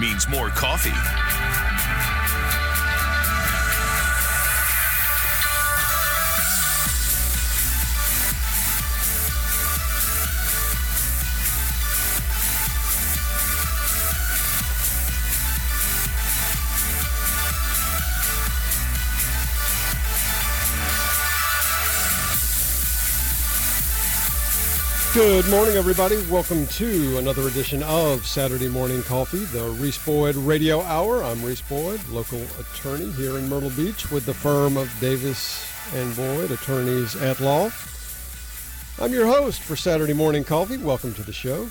means more coffee. Good morning, everybody. Welcome to another edition of Saturday Morning Coffee, the Reese Boyd Radio Hour. I'm Reese Boyd, local attorney here in Myrtle Beach with the firm of Davis and Boyd, attorneys at law. I'm your host for Saturday Morning Coffee. Welcome to the show.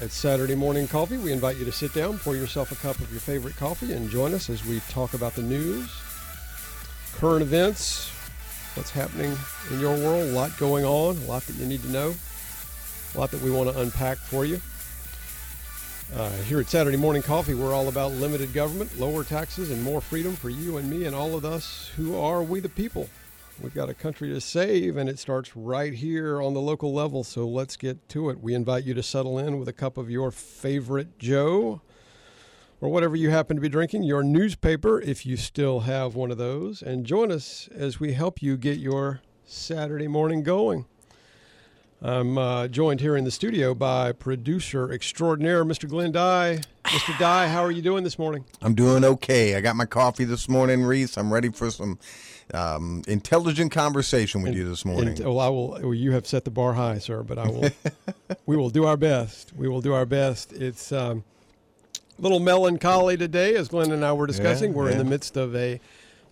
At Saturday Morning Coffee, we invite you to sit down, pour yourself a cup of your favorite coffee, and join us as we talk about the news, current events, what's happening in your world, a lot going on, a lot that you need to know a lot that we want to unpack for you. Uh, here at Saturday Morning Coffee, we're all about limited government, lower taxes, and more freedom for you and me and all of us who are we the people. We've got a country to save, and it starts right here on the local level. So let's get to it. We invite you to settle in with a cup of your favorite Joe or whatever you happen to be drinking, your newspaper, if you still have one of those, and join us as we help you get your Saturday morning going. I'm uh, joined here in the studio by producer extraordinaire, Mr. Glenn Dye. Mr. Dye, how are you doing this morning? I'm doing okay. I got my coffee this morning, Reese. I'm ready for some um, intelligent conversation with And- you this morning. And, well, I will. Well, you have set the bar high, sir. But I will. we will do our best. We will do our best. It's um, a little melancholy today, as Glenn and I were discussing. Yeah, we're in the midst of a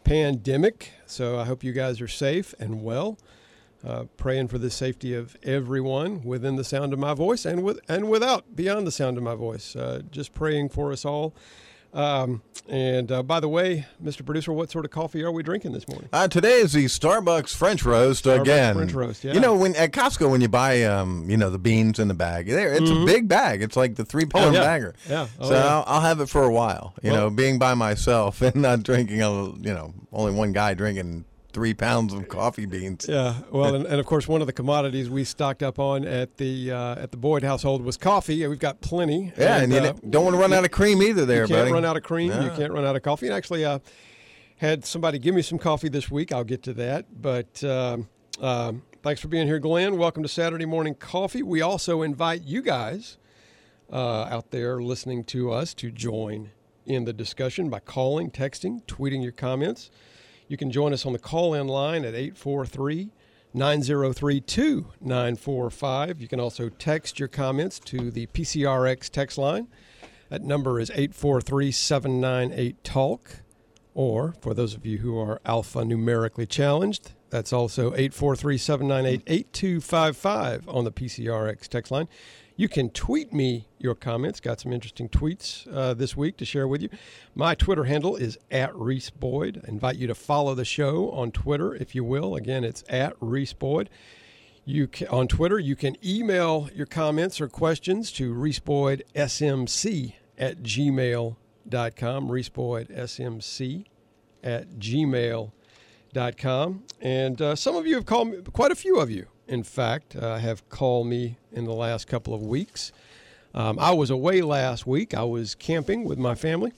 pandemic, so I hope you guys are safe and well. Uh, praying for the safety of everyone within the sound of my voice and with and without beyond the sound of my voice. Uh, just praying for us all. Um, and uh, by the way, Mr. Producer, what sort of coffee are we drinking this morning? Uh, today is the Starbucks French roast Starbucks again. French roast, yeah. You know, when at Costco, when you buy, um, you know, the beans in the bag, there it's a big bag. It's like the three pound Mm-hmm. yeah. bagger. Yeah. Oh, so yeah. I'll, I'll have it for a while. You Well- know, being by myself and not drinking, a, you know, only one guy drinking three pounds of coffee beans. Yeah, well, and, and of course, one of the commodities we stocked up on at the uh, at the Boyd household was coffee. and We've got plenty. Yeah, and, you uh, don't want to run out of cream either. There, you can't buddy. run out of cream. You can't run out of coffee. And actually, uh, had somebody give me some coffee this week. I'll get to that. But um, um, thanks for being here, Glenn. Welcome to Saturday Morning Coffee. We also invite you guys uh, out there listening to us to join in the discussion by calling, texting, tweeting your comments. You can join us on the call in line at 843 903 2945. You can also text your comments to the PCRX text line. That number is 843 798 TALK. Or for those of you who are alphanumerically challenged, that's also 843 798 8255 on the PCRX text line. You can tweet me your comments. Got some interesting tweets uh, this week to share with you. My Twitter handle is at Reese Boyd. I invite you to follow the show on Twitter, if you will. Again, it's at Reese Boyd. You can, on Twitter, you can email your comments or questions to reeseboydsmc at gmail.com. reeseboydsmc at gmail.com. And uh, some of you have called me, quite a few of you, in fact, uh, have called me in the last couple of weeks. Um, I was away last week. I was camping with my family.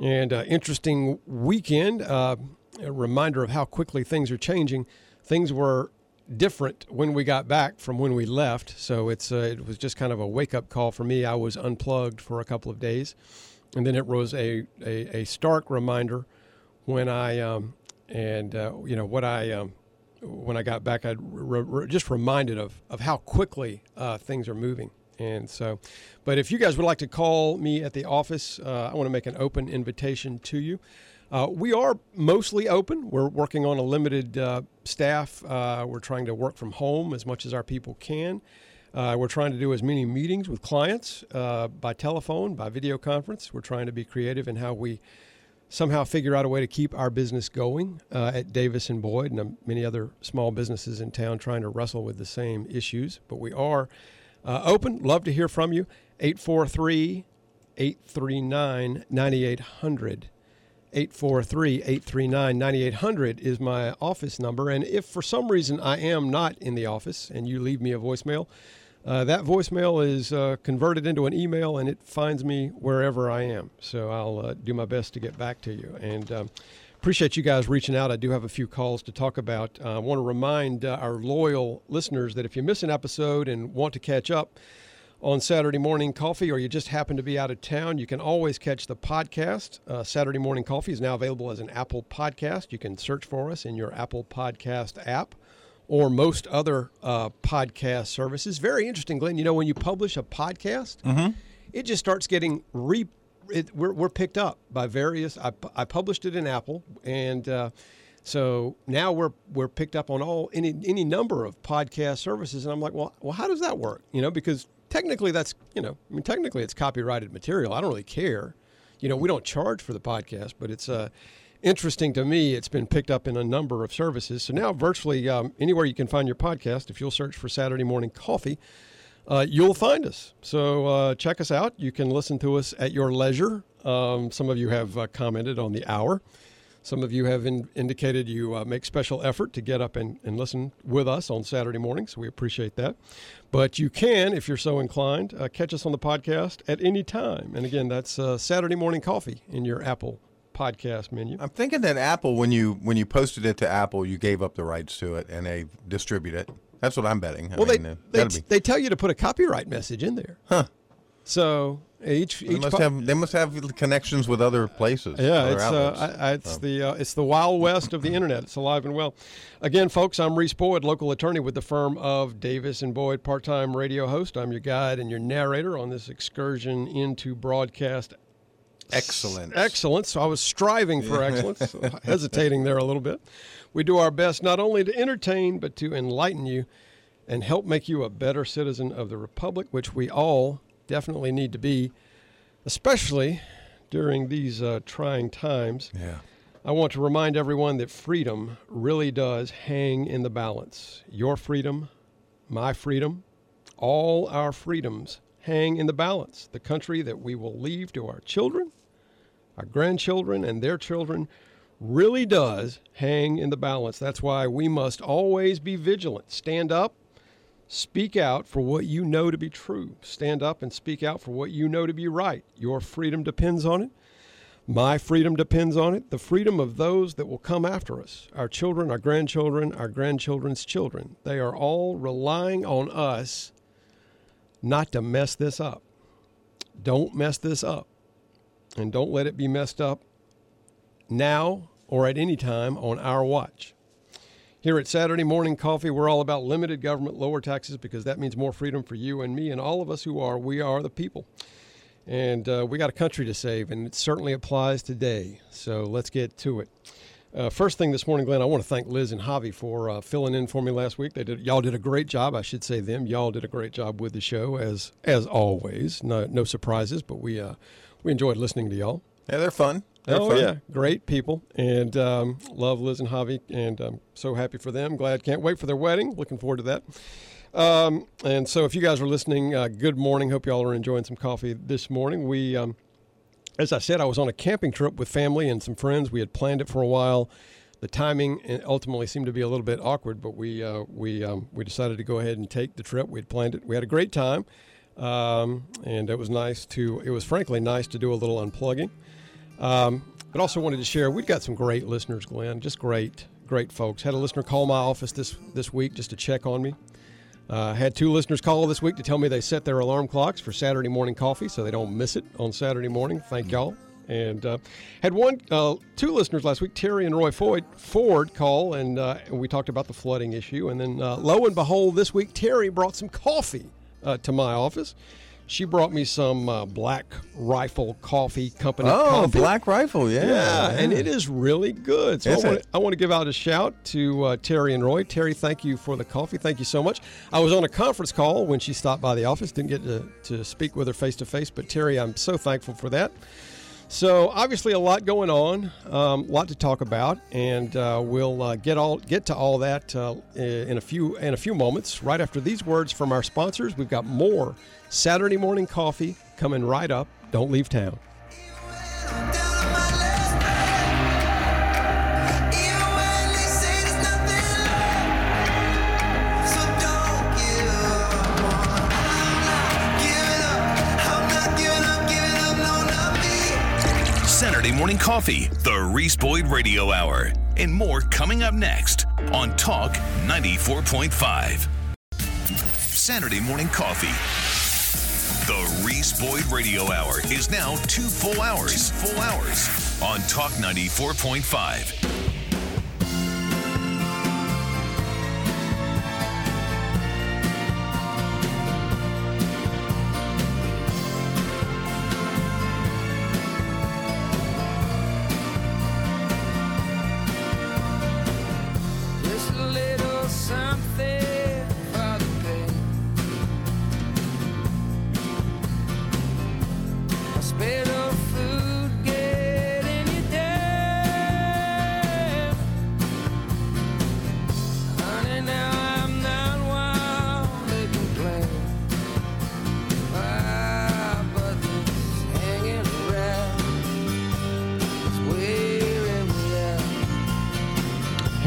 And uh, interesting weekend. Uh, a reminder of how quickly things are changing. Things were different when we got back from when we left. So it's uh, it was just kind of a wake up call for me. I was unplugged for a couple of days, and then it was a a, a stark reminder when I um, and uh, you know what I um, when I got back, I re- re- just reminded of of how quickly uh, things are moving. And so, but if you guys would like to call me at the office, uh, I want to make an open invitation to you. Uh, we are mostly open. We're working on a limited uh, staff. Uh, we're trying to work from home as much as our people can. Uh, we're trying to do as many meetings with clients by telephone, by video conference. We're trying to be creative in how we somehow figure out a way to keep our business going uh, at Davis and Boyd and um, many other small businesses in town trying to wrestle with the same issues. But we are uh, open. Love to hear from you. 843 839 9800. 843 839 9800 is my office number. And if for some reason I am not in the office and you leave me a voicemail, uh, that voicemail is uh, converted into an email and it finds me wherever I am. So I'll uh, do my best to get back to you. And um, appreciate you guys reaching out. I do have a few calls to talk about. Uh, I want to remind uh, our loyal listeners that if you miss an episode and want to catch up, on Saturday Morning Coffee, or you just happen to be out of town, you can always catch the podcast. Uh, Saturday Morning Coffee is now available as an Apple podcast. You can search for us in your Apple Podcast app or most other uh, podcast services. Very interesting, Glenn. You know, when you publish a podcast, Mm-hmm. it just starts getting re. It, we're, we're picked up by various. I, I published it in Apple, and uh, so now we're we're picked up on all any any number of podcast services. And I'm like, well, well, how does that work? You know, because technically that's you know, I mean, technically it's copyrighted material. I don't really care. You know, we don't charge for the podcast, but it's uh, interesting to me. It's been picked up in a number of services. So now, virtually um, anywhere you can find your podcast, if you'll search for Saturday Morning Coffee, uh, you'll find us. So uh, check us out. You can listen to us at your leisure. Um, some of you have uh, commented on the hour. Some of you have in, indicated you uh, make special effort to get up and, and listen with us on Saturday morning, so we appreciate that. But you can, if you're so inclined, uh, catch us on the podcast at any time. And again, that's uh, Saturday Morning Coffee in your Apple podcast menu. I'm thinking that Apple, when you when you posted it to Apple, you gave up the rights to it and they distribute it. That's what I'm betting. I Well, mean, they, uh, they, be. they tell you to put a copyright message in there. Huh. So each, They each must po- have they must have connections with other places. Yeah, other it's uh. I, I, it's the uh, it's the wild west of the internet. It's alive and well. Again, folks, I'm Reese Boyd, local attorney with the firm of Davis and Boyd, part-time radio host. I'm your guide and your narrator on this excursion into broadcast Excellent. excellence. So I was striving for excellence, hesitating there a little bit. We do our best not only to entertain but to enlighten you and help make you a better citizen of the republic, which we all definitely need to be, especially during these uh, trying times. Yeah. I want to remind everyone that freedom really does hang in the balance. Your freedom, my freedom, all our freedoms hang in the balance. The country that we will leave to our children, our grandchildren, and their children really does hang in the balance. That's why we must always be vigilant. Stand up, speak out for what you know to be true. Stand up and speak out for what you know to be right. Your freedom depends on it. My freedom depends on it. The freedom of those that will come after us our children, our grandchildren, our grandchildren's children. They are all relying on us not to mess this up. Don't mess this up. And don't let it be messed up now or at any time on our watch. Here at Saturday Morning Coffee, we're all about limited government, lower taxes, because that means more freedom for you and me and all of us who are. We are the people. And uh, we got a country to save, and it certainly applies today. So let's get to it. Uh, first thing this morning, Glenn, I want to thank Liz and Javi for uh, filling in for me last week. They did, y'all did a great job. I should say them. Y'all did a great job with the show, as as always. No, no surprises, but we uh, we enjoyed listening to y'all. Yeah, they're fun. They're oh fun. yeah, great people, and um, love Liz and Javi, and I'm so happy for them. Glad, can't wait for their wedding. Looking forward to that. Um, and so, if you guys are listening, uh, good morning. Hope y'all are enjoying some coffee this morning. We, um, as I said, I was on a camping trip with family and some friends. We had planned it for a while. The timing uh, ultimately seemed to be a little bit awkward, but we uh, we um, we decided to go ahead and take the trip. We had planned it. We had a great time, um, and it was nice to. It was frankly nice to do a little unplugging. Um, but also wanted to share, we've got some great listeners, Glenn, just great, great folks. Had a listener call my office this, this week just to check on me. Uh, had two listeners call this week to tell me they set their alarm clocks for Saturday morning coffee so they don't miss it on Saturday morning. Thank y'all. And uh, had one, uh, two listeners last week, Terry and Roy Ford, Ford call, and, uh, and we talked about the flooding issue. And then uh, lo and behold, this week Terry brought some coffee uh, to my office. She brought me some uh, Black Rifle Coffee Company Oh, coffee. Black Rifle. Yeah. Yeah, and it is really good. So I want, to, I want to give out a shout to uh, Terry and Roy. Terry, thank you for the coffee. Thank you so much. I was on a conference call when she stopped by the office. Didn't get to, to speak with her face to face, but Terry, I'm so thankful for that. So obviously a lot going on, a um, lot to talk about, and uh, we'll uh, get all get to all that uh, in a few in a few moments. Right after these words from our sponsors, we've got more Saturday morning coffee coming right up. Don't leave town. Morning Coffee, the Reese Boyd Radio Hour, and more coming up next on Talk 94.5. Saturday Morning Coffee. The Reese Boyd Radio Hour is now two full hours. Two full hours on Talk 94.5.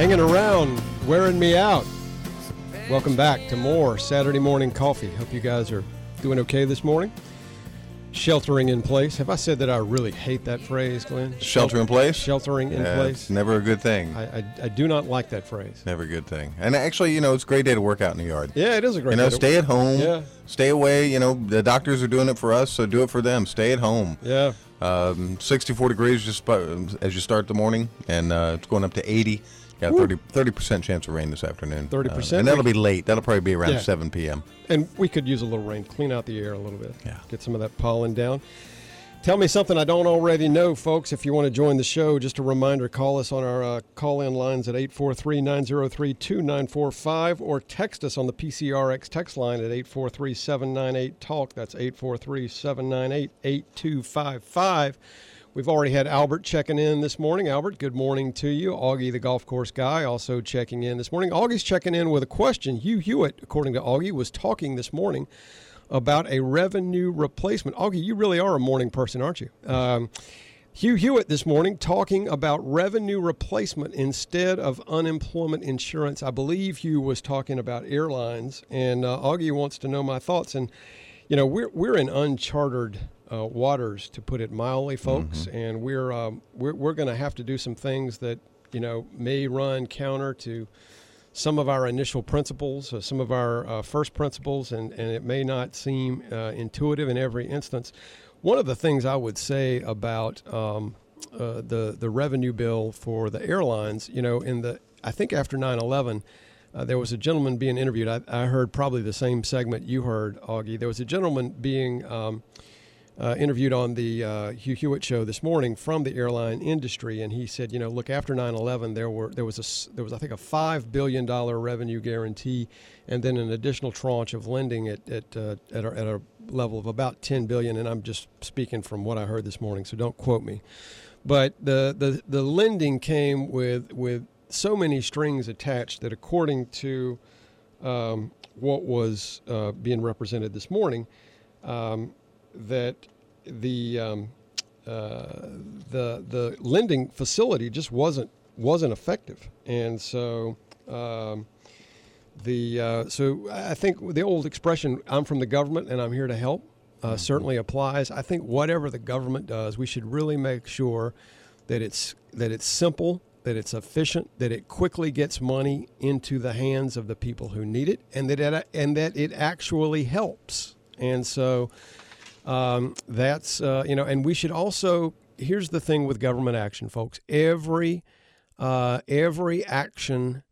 Hanging around, wearing me out. Welcome back to more Saturday morning coffee. Hope you guys are doing okay this morning. Sheltering in place. Have I said that I really hate that phrase, Glenn? Shelter in place? Sheltering in Yeah, place. Never a good thing. I, I, I do not like that phrase. never a good thing. And actually, you know, it's a great day to work out in the yard. Yeah, it is a great. You know, stay at home. Yeah. Stay away. You know, the doctors are doing it for us, so do it for them. Stay at home. Yeah. Um, 64 degrees just as you start the morning, and uh, it's going up to 80. Got a 30 percent chance of rain this afternoon. 30%? Uh, and that'll be late. That'll probably be around Yeah. 7 p.m. And we could use a little rain, to clean out the air a little bit. Yeah. Get some of that pollen down. Tell me something I don't already know, folks. If you want to join the show, just a reminder call us on our uh, call in lines at 843 903 2945 or text us on the PCRX text line at 843 798 TALK. That's 843 798 8255. We've already had Albert checking in this morning. Albert, good morning to you. Augie, the golf course guy, also checking in this morning. Augie's checking in with a question. Hugh Hewitt, according to Augie, was talking this morning about a revenue replacement. Augie, you really are a morning person, aren't you? Um, Hugh Hewitt this morning talking about revenue replacement instead of unemployment insurance. I believe Hugh was talking about airlines, and uh, Augie wants to know my thoughts. And you know, we're we're in uncharted uh, waters, to put it mildly, folks, and we're um, we're we're going to have to do some things that you know may run counter to some of our initial principles, uh, some of our uh, first principles, and, and it may not seem uh, intuitive in every instance. One of the things I would say about um, uh, the the revenue bill for the airlines, you know, in the I think after 9/11, uh, there was a gentleman being interviewed. I, I heard probably the same segment you heard, Augie. There was a gentleman being um, uh, interviewed on the uh, Hugh Hewitt show this morning from the airline industry, and he said, you know, look, after 9/11, there were there was a there was I think a five billion dollar revenue guarantee, and then an additional tranche of lending at at uh, at, a, at a level of about 10 billion. And I'm just speaking from what I heard this morning, so don't quote me. But the the the lending came with with so many strings attached that, according to um, what was uh, being represented this morning, um, that the um, uh, the the lending facility just wasn't wasn't effective, and so um, the uh, so I think the old expression "I'm from the government and I'm here to help" uh, certainly applies. I think whatever the government does, we should really make sure that it's that it's simple, that it's efficient, that it quickly gets money into the hands of the people who need it, and that it, and that it actually helps. And so um, that's uh, you know, and we should also. Here's the thing with government action, folks. Every uh, every action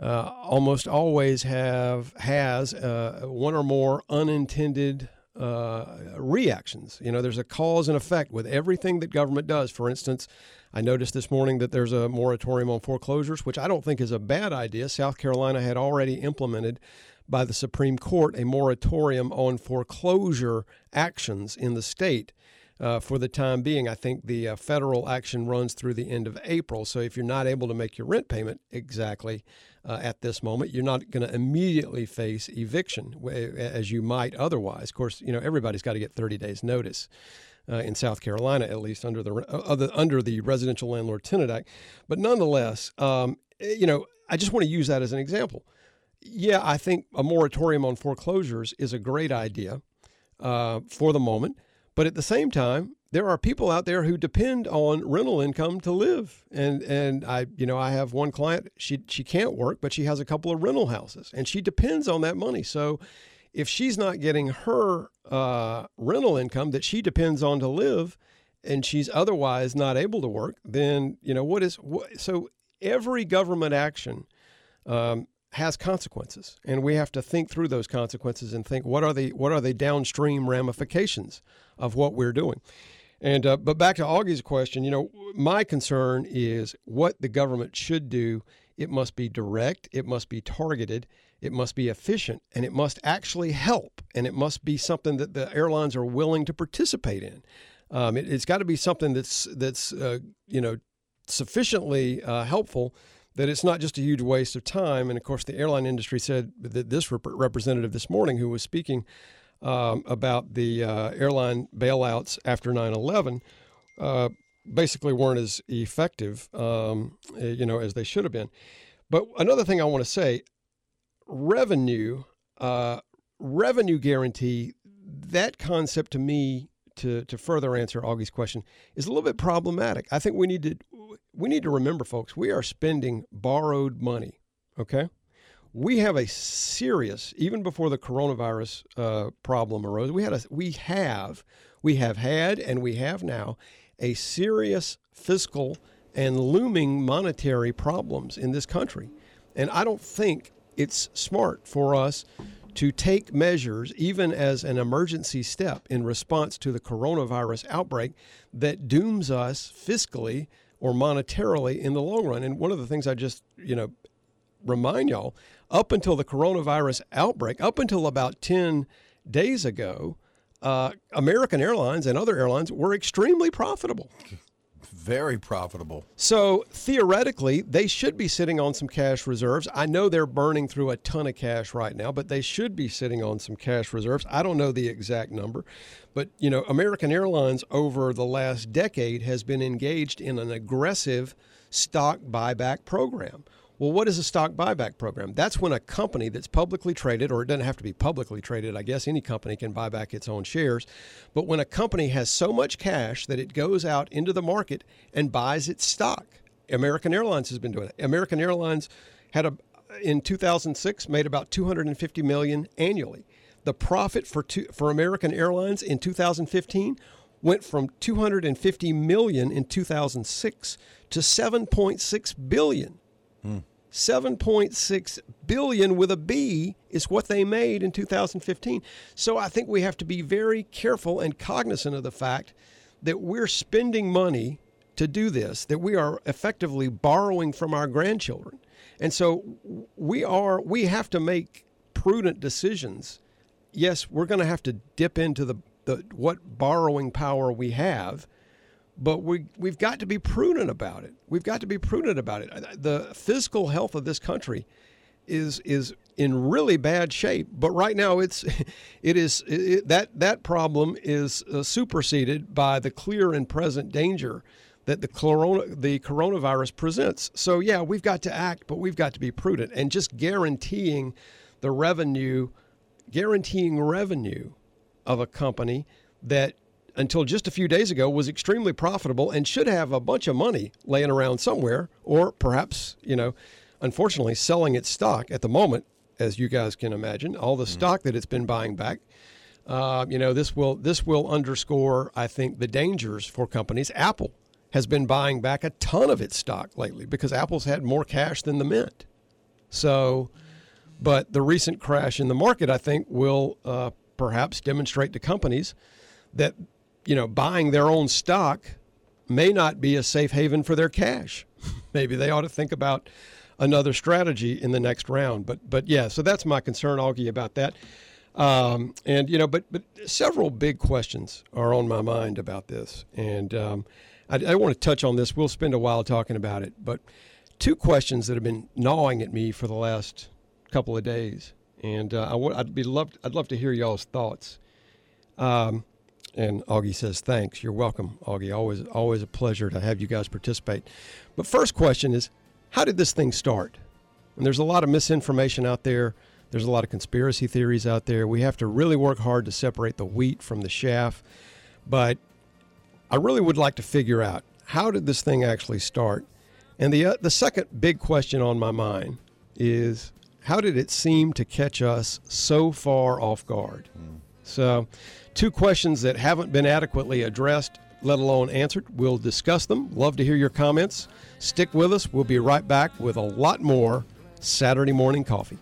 uh, almost always have has uh, one or more unintended uh, reactions. You know, there's a cause and effect with everything that government does. For instance, I noticed this morning that there's a moratorium on foreclosures, which I don't think is a bad idea. South Carolina had already implemented by the Supreme Court a moratorium on foreclosure actions in the state. Uh, for the time being, I think the uh, federal action runs through the end of April. So if you're not able to make your rent payment exactly uh, at this moment, you're not going to immediately face eviction as you might otherwise. Of course, you know everybody's got to get 30 days notice. Uh, in South Carolina, at least under the uh, other, under the Residential Landlord Tenant Act, but nonetheless, um, you know, I just want to use that as an example. Yeah, I think a moratorium on foreclosures is a great idea uh, for the moment. But at the same time, there are people out there who depend on rental income to live. And and I you know, I have one client, she she can't work, but she has a couple of rental houses and she depends on that money. So if she's not getting her uh, rental income that she depends on to live and she's otherwise not able to work, then you know what is what, so every government action um, has consequences, and we have to think through those consequences and think what are the what are the downstream ramifications of what we're doing. And uh, but back to Augie's question, you know, my concern is what the government should do. It must be direct, it must be targeted, it must be efficient, and it must actually help, and it must be something that the airlines are willing to participate in. Um, it, has got to be something that's that's uh, you know sufficiently uh, helpful that it's not just a huge waste of time. And of course, the airline industry said that this rep- representative this morning who was speaking um, about the uh, airline bailouts after 9 11 uh, basically weren't as effective, um, eh, you know, as they should have been. But another thing I want to say revenue, uh, revenue guarantee, that concept to me to, to further answer Augie's question is a little bit problematic. I think we need to we need to remember, folks, we are spending borrowed money. Okay, we have a serious even before the coronavirus uh, problem arose. We had a we have we have had and we have now a serious fiscal and looming monetary problems in this country, and I don't think it's smart for us to take measures, even as an emergency step in response to the coronavirus outbreak, that dooms us fiscally or monetarily in the long run. And one of the things I just, you know, remind y'all up until the coronavirus outbreak, up until about 10 days ago, uh, American Airlines and other airlines were extremely profitable. Very profitable. So theoretically, they should be sitting on some cash reserves. I know they're burning through a ton of cash right now, but they should be sitting on some cash reserves. I don't know the exact number, but you know, American Airlines over the last decade has been engaged in an aggressive stock buyback program well, what is a stock buyback program? That's when a company that's publicly traded, or it doesn't have to be publicly traded, I guess any company can buy back its own shares. But when a company has so much cash that it goes out into the market and buys its stock, American Airlines has been doing it. American Airlines had a in 2006 made about 250 million annually. The profit for two, for American Airlines in 2015 went from 250 million in 2006 to 7.6 billion hmm. 7.6 billion with a B is what they made in 2015. So I think we have to be very careful and cognizant of the fact that we're spending money to do this, that we are effectively borrowing from our grandchildren. And so we are we have to make prudent decisions. Yes, we're going to have to dip into the, the what borrowing power we have but we we've got to be prudent about it. We've got to be prudent about it. The physical health of this country is is in really bad shape. But right now, it's it is it, that that problem is uh, superseded by the clear and present danger that the corona the coronavirus presents. So yeah, we've got to act, but we've got to be prudent and just guaranteeing the revenue, guaranteeing revenue of a company that until just a few days ago was extremely profitable and should have a bunch of money laying around somewhere, or perhaps, you know, unfortunately selling its stock at the moment, as you guys can imagine, all the mm-hmm. stock that it's been buying back. Uh, you know, this will this will underscore, I think, the dangers for companies. Apple has been buying back a ton of its stock lately because Apple's had more cash than the mint. So, but the recent crash in the market, I think, will uh, perhaps demonstrate to companies that you know, buying their own stock may not be a safe haven for their cash. Maybe they ought to think about another strategy in the next round. But but yeah, so that's my concern, Augie, about that. Um, and you know, but but several big questions are on my mind about this, and um, I, I want to touch on this. We'll spend a while talking about it, but two questions that have been gnawing at me for the last couple of days, and uh, I would I'd be loved I'd love to hear y'all's thoughts. Um, and Augie says, thanks. You're welcome, Augie. Always, always a pleasure to have you guys participate. But first question is, how did this thing start? And there's a lot of misinformation out there. There's a lot of conspiracy theories out there. We have to really work hard to separate the wheat from the chaff. But I really would like to figure out how did this thing actually start? And the, uh, the second big question on my mind is how did it seem to catch us so far off guard? So, two questions that haven't been adequately addressed, let alone answered. We'll discuss them. Love to hear your comments. Stick with us. We'll be right back with a lot more Saturday morning coffee.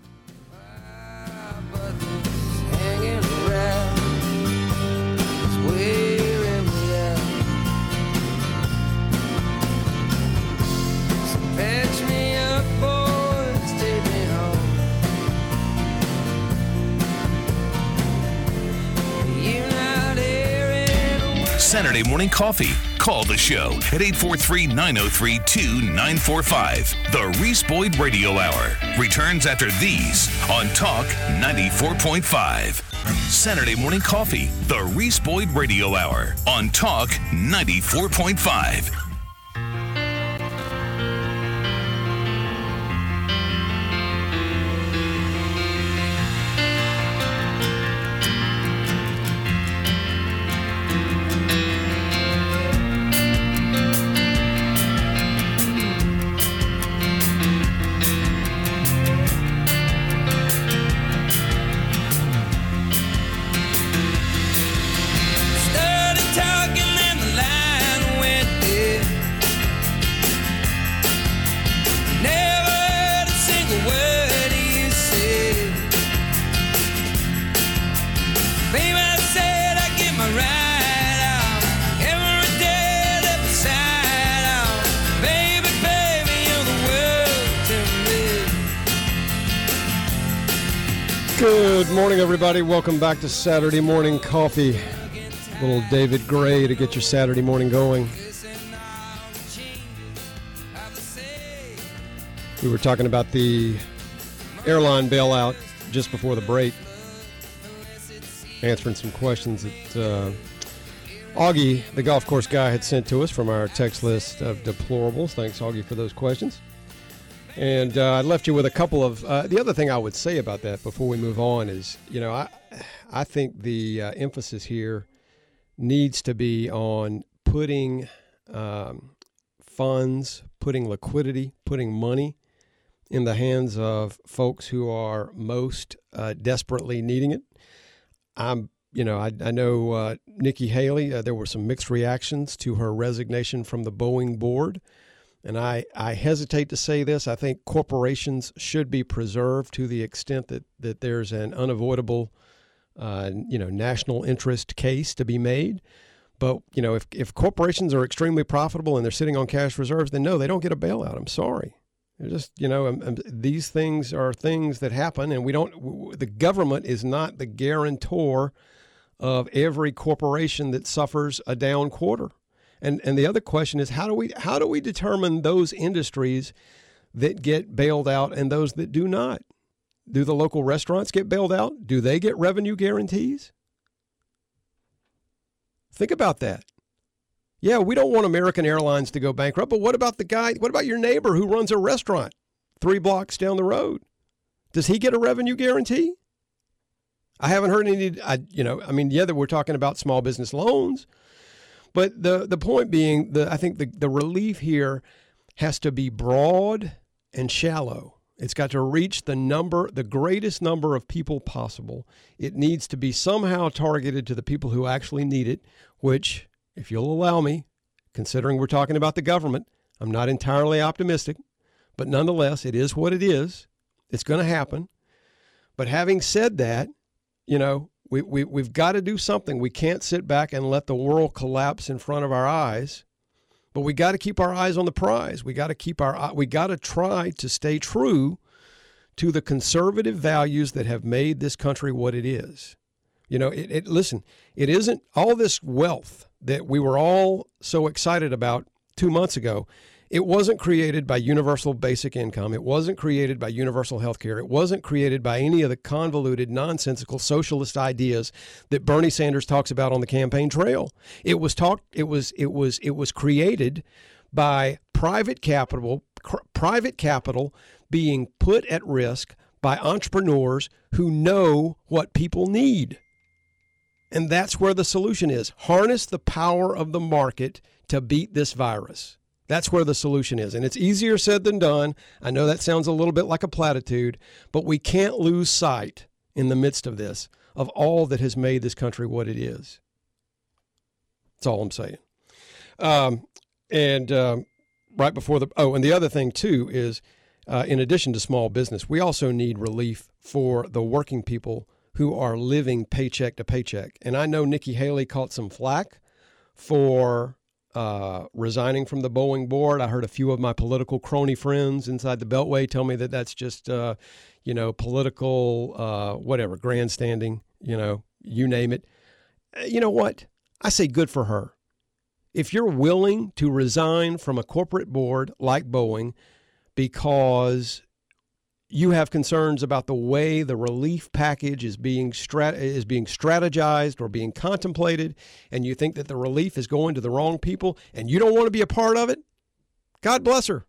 Saturday morning coffee. Call the show at 843 903 2945. The Reese Boyd Radio Hour returns after these on Talk 94.5. Saturday morning coffee. The Reese Boyd Radio Hour on Talk 94.5. everybody. Welcome back to Saturday Morning Coffee. Little David Gray to get your Saturday morning going. We were talking about the airline bailout just before the break, answering some questions that uh, Augie, the golf course guy, had sent to us from our text list of deplorables. Thanks, Augie, for those questions. And uh, I left you with a couple of. Uh, the other thing I would say about that before we move on is, you know, I, I think the uh, emphasis here needs to be on putting um, funds, putting liquidity, putting money in the hands of folks who are most uh, desperately needing it. I'm, you know, I, I know uh, Nikki Haley. Uh, there were some mixed reactions to her resignation from the Boeing board. And I, I hesitate to say this. I think corporations should be preserved to the extent that, that there's an unavoidable, uh, you know, national interest case to be made. But you know, if if corporations are extremely profitable and they're sitting on cash reserves, then no, they don't get a bailout. I'm sorry. They're just you know, um, um, these things are things that happen, and we don't. w- The government is not the guarantor of every corporation that suffers a down quarter. And and the other question is how do we how do we determine those industries that get bailed out and those that do not? Do the local restaurants get bailed out? Do they get revenue guarantees? Think about that. Yeah, we don't want American Airlines to go bankrupt, but what about the guy? What about your neighbor who runs a restaurant three blocks down the road? Does he get a revenue guarantee? I haven't heard any. I, you know, I mean, yeah, that we're talking about small business loans, but the the point being, the I think the the relief here has to be broad and shallow. It's got to reach the number, the greatest number of people possible. It needs to be somehow targeted to the people who actually need it, which, if you'll allow me, considering we're talking about the government, I'm not entirely optimistic, but nonetheless, it is what it is. It's going to happen. But having said that, you know, we, we, we've got to do something. We can't sit back and let the world collapse in front of our eyes. But we got to keep our eyes on the prize. We got to keep our we got to try to stay true to the conservative values that have made this country what it is. You know, it, it listen, it isn't all this wealth that we were all so excited about 2 months ago. It wasn't created by universal basic income. It wasn't created by universal health care. It wasn't created by any of the convoluted, nonsensical socialist ideas that Bernie Sanders talks about on the campaign trail. It was talked it was it was it was created by private capital cr- private capital being put at risk by entrepreneurs who know what people need. And that's where the solution is. Harness the power of the market to beat this virus. That's where the solution is. And it's easier said than done. I know that sounds a little bit like a platitude, but we can't lose sight in the midst of this of all that has made this country what it is. That's all I'm saying. Um, and um, right before the oh, and the other thing too is, uh, in addition to small business, we also need relief for the working people who are living paycheck to paycheck. And I know Nikki Haley caught some flack for uh, resigning from the Boeing board. I heard a few of my political crony friends inside the Beltway tell me that that's just, uh, you know, political, uh, whatever, grandstanding, you know, you name it. Uh, You know what? I say good for her. If you're willing to resign from a corporate board like Boeing because you have concerns about the way the relief package is being strat- is being strategized or being contemplated and you think that the relief is going to the wrong people and you don't want to be a part of it? God bless her.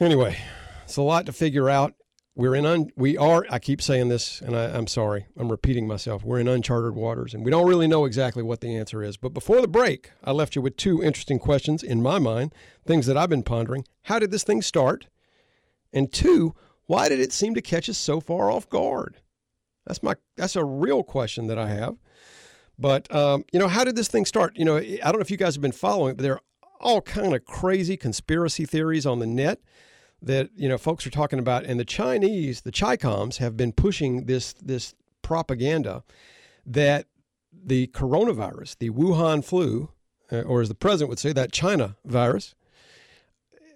Anyway it's a lot to figure out we're in un- we are i keep saying this and I, i'm sorry i'm repeating myself we're in uncharted waters and we don't really know exactly what the answer is. But before the break i left you with two interesting questions in my mind things that i've been pondering. How did this thing start? And two why did it seem to catch us so far off guard? That's my that's a real question that i have. But um, you know how did this thing start? You know i don't know if you guys have been following it but there are all kind of crazy conspiracy theories on the net that you know folks are talking about, and the Chinese, the Chicoms, have been pushing this this propaganda that the coronavirus, the Wuhan flu, uh, or as the president would say, that China virus,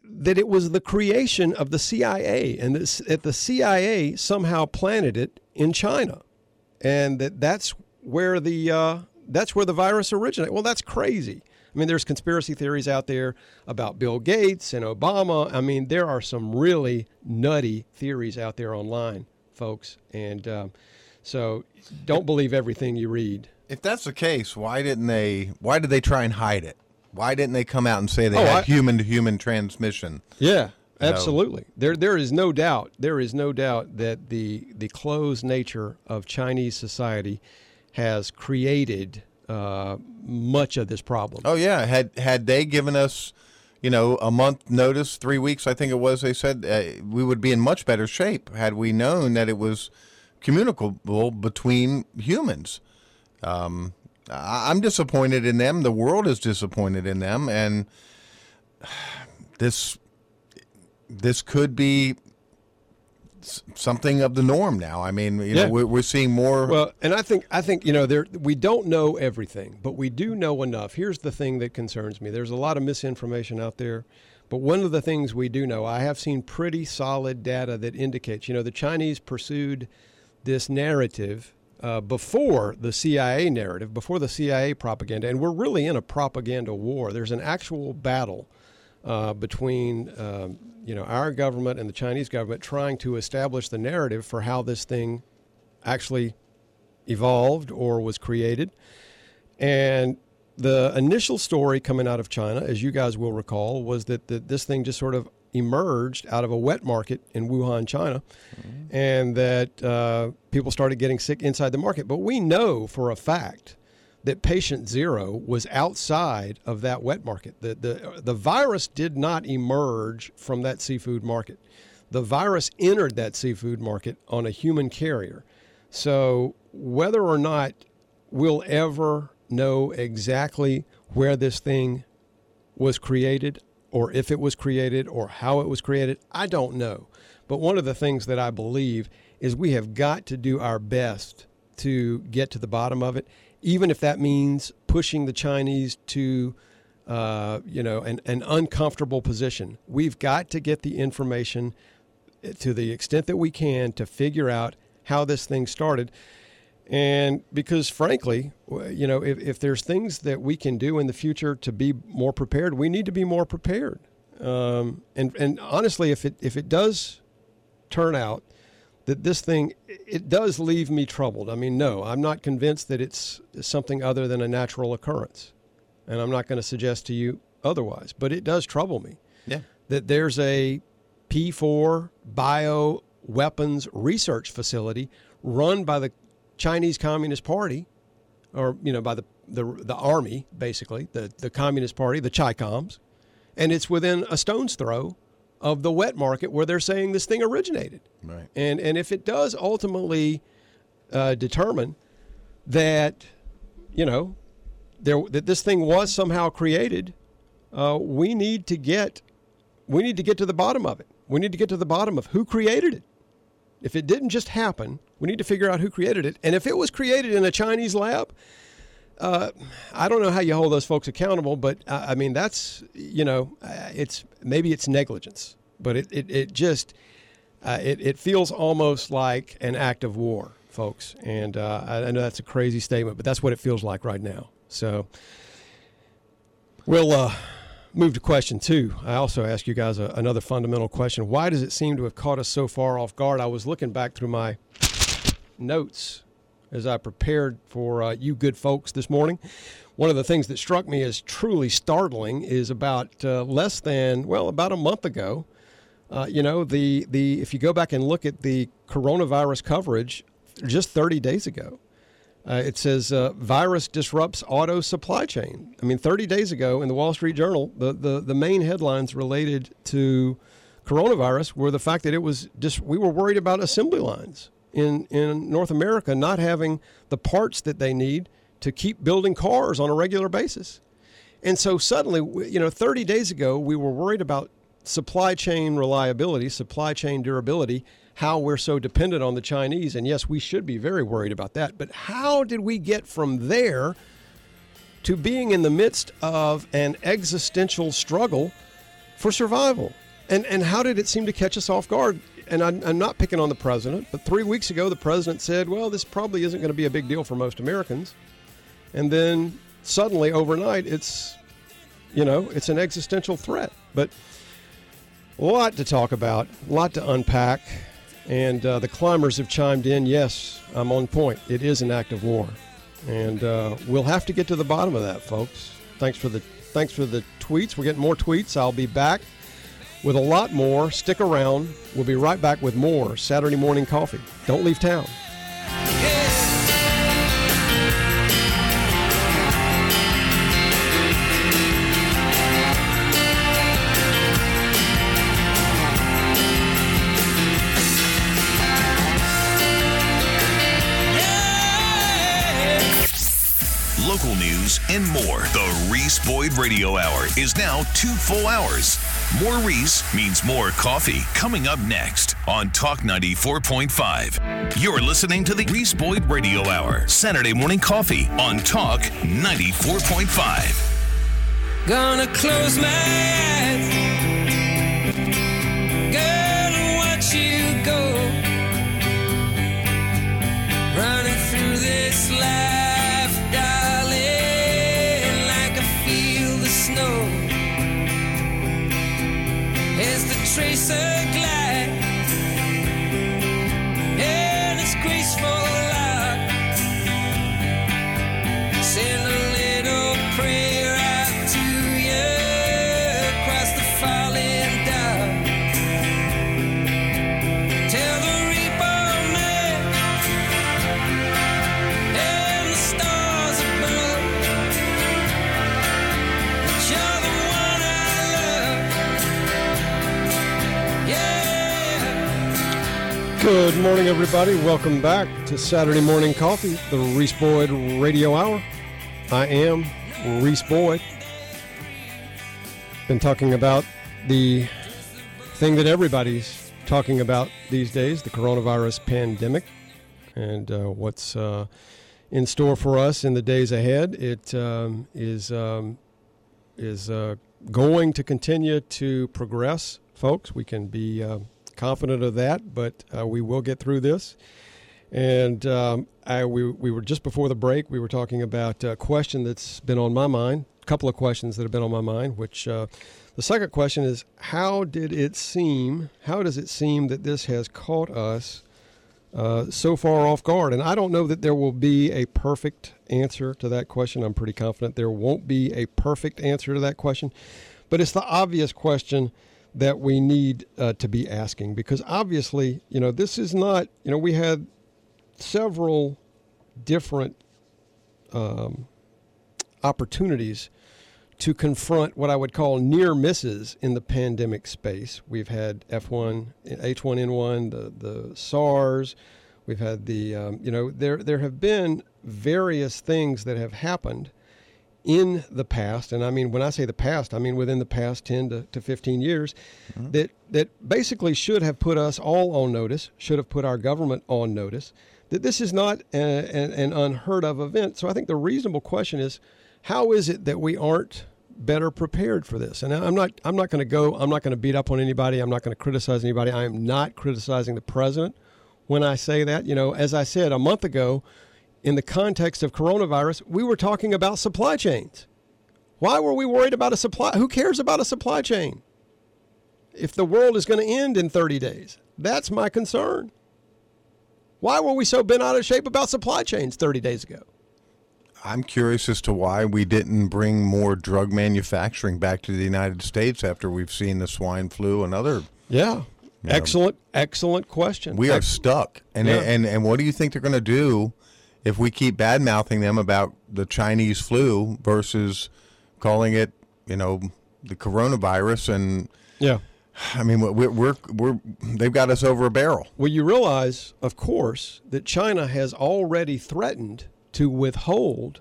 that it was the creation of the CIA, and that the CIA somehow planted it in China, and that that's where the uh, that's where the virus originated. Well, that's crazy. I mean, there's conspiracy theories out there about Bill Gates and Obama. I mean, there are some really nutty theories out there online, folks. And um, so don't believe everything you read. If that's the case, why didn't they? Why did they try and hide it? Why didn't they come out and say they Oh, had human to human transmission? Yeah, know. absolutely. There, there is no doubt. There is no doubt that the the closed nature of Chinese society has created uh, much of this problem. Oh yeah, had had they given us, you know, a month notice, three weeks, I think it was. They said uh, we would be in much better shape had we known that it was communicable between humans. Um, I- I'm disappointed in them. The world is disappointed in them, and this this could be something of the norm now. I mean, you Yeah. know, we're, we're seeing more. Well, and I think I think you know there we don't know everything, but we do know enough. Here's the thing that concerns me. There's a lot of misinformation out there, but one of the things we do know, I have seen pretty solid data that indicates, you know, the Chinese pursued this narrative uh, before the CIA narrative, before the CIA propaganda, and we're really in a propaganda war. There's an actual battle uh, between um, you know our government and the Chinese government trying to establish the narrative for how this thing actually evolved or was created. And the initial story coming out of China, as you guys will recall, was that the, this thing just sort of emerged out of a wet market in Wuhan, China, and that uh, people started getting sick inside the market. But we know for a fact that patient zero was outside of that wet market. The, the, the virus did not emerge from that seafood market. The virus entered that seafood market on a human carrier. So whether or not we'll ever know exactly where this thing was created or if it was created or how it was created, I don't know. But one of the things that I believe is we have got to do our best to get to the bottom of it, even if that means pushing the Chinese to, uh, you know, an, an uncomfortable position. We've got to get the information eh, to the extent that we can to figure out how this thing started. And because, frankly, you know, if, if there's things that we can do in the future to be more prepared, we need to be more prepared. Um, and and honestly, if it if it does turn out that this thing it does leave me troubled. I mean, no, I'm not convinced that it's something other than a natural occurrence, and I'm not going to suggest to you otherwise. But it does trouble me yeah. that there's a P4 bio weapons research facility run by the Chinese Communist Party, or you know, by the the, the army, basically the the Communist Party, the Chi-Coms, and it's within a stone's throw of the wet market where they're saying this thing originated. Right. And and if it does ultimately uh, determine that you know there that this thing was somehow created, uh, we need to get we need to get to the bottom of it. We need to get to the bottom of who created it. If it didn't just happen, we need to figure out who created it. And if it was created in a Chinese lab, uh, I don't know how you hold those folks accountable, but uh, I mean that's you know uh, it's maybe it's negligence, but it it, it just uh, it it feels almost like an act of war, folks. And uh, I, know that's a crazy statement, but that's what it feels like right now. So we'll move to question two. I also ask you guys a, another fundamental question: Why does it seem to have caught us so far off guard? I was looking back through my notes as I prepared for uh, you good folks this morning. One of the things that struck me as truly startling is about uh, less than well, about a month ago. Uh, you know, the the if you go back and look at the coronavirus coverage, just 30 days ago, uh, it says uh, virus disrupts auto supply chain. I mean, 30 days ago in the Wall Street Journal, the the, the main headlines related to coronavirus were the fact that it was just we were worried about assembly lines in in North America not having the parts that they need to keep building cars on a regular basis. And so suddenly, you know, 30 days ago, we were worried about supply chain reliability, supply chain durability, how we're so dependent on the Chinese. And yes, we should be very worried about that. But how did we get from there to being in the midst of an existential struggle for survival? And, and how did it seem to catch us off guard? And I'm, I'm not picking on the president, but three weeks ago, the president said, well, this probably isn't going to be a big deal for most Americans. And then suddenly, overnight, it's, you know, it's an existential threat. But a lot to talk about, a lot to unpack. And uh, the climbers have chimed in. Yes, I'm on point. It is an act of war, and uh, we'll have to get to the bottom of that, folks. Thanks for the thanks for the tweets. We're getting more tweets. I'll be back with a lot more. Stick around. We'll be right back with more Saturday morning coffee. Don't leave town. Local news and more. The Reese Boyd Radio Hour is now two full hours. More Reese means more coffee. Coming up next on Talk 94.5. You're listening to the Reese Boyd Radio Hour, Saturday morning coffee on Talk 94.5. Gonna close my eyes. Good morning, everybody. Welcome back to Saturday Morning Coffee, the Reese Boyd Radio Hour. I am Reese Boyd. Been talking about the thing that everybody's talking about these days the coronavirus pandemic and uh, what's uh, in store for us in the days ahead. It um, is um, is uh, going to continue to progress, folks. We can be uh, confident of that, but uh, we will get through this. And um, I, we, we were just before the break, we were talking about a question that's been on my mind, a couple of questions that have been on my mind, which uh, the second question is how did it seem, how does it seem that this has caught us uh, so far off guard? And I don't know that there will be a perfect answer to that question. I'm pretty confident there won't be a perfect answer to that question, but it's the obvious question that we need uh, to be asking because obviously, you know, this is not, you know, we had several different um, opportunities to confront what I would call near misses in the pandemic space. We've had F1, H1N1, the, the SARS. We've had the, um, you know, there, there have been various things that have happened in the past, and I mean, when I say the past, I mean within the past 10 to, to 15 years, mm-hmm. that, that basically should have put us all on notice, should have put our government on notice, that this is not a, an, an unheard of event. So I think the reasonable question is, how is it that we aren't better prepared for this? And I'm not I'm not going to go I'm not going to beat up on anybody. I'm not going to criticize anybody. I am not criticizing the president when I say that. You know, as I said a month ago, in the context of coronavirus, we were talking about supply chains. Why were we worried about a supply? Who cares about a supply chain? If the world is going to end in 30 days, that's my concern. Why were we so bent out of shape about supply chains 30 days ago? I'm curious as to why we didn't bring more drug manufacturing back to the United States after we've seen the swine flu and other. Yeah. Excellent, excellent question. We are stuck. And Yeah. and and what do you think they're going to do if we keep bad mouthing them about the Chinese flu versus calling it, you know, the coronavirus? And yeah. I mean, we're we're, we're they've got us over a barrel. Well, you realize, of course, that China has already threatened to withhold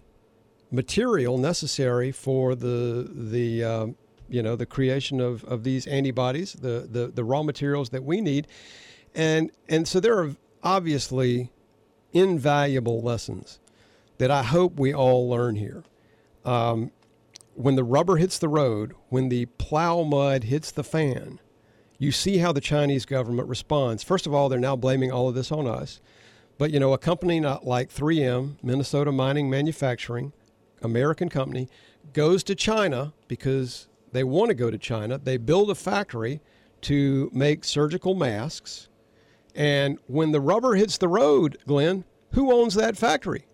material necessary for the the um, you know the creation of, of these antibodies, the, the the raw materials that we need, and and so there are obviously invaluable lessons that I hope we all learn here. Um, when the rubber hits the road, when the plow mud hits the fan, you see how the Chinese government responds. First of all, they're now blaming all of this on us. But you know, a company not like 3M, Minnesota Mining Manufacturing, American company, goes to China because they want to go to China. They build a factory to make surgical masks. And when the rubber hits the road, Glenn, who owns that factory?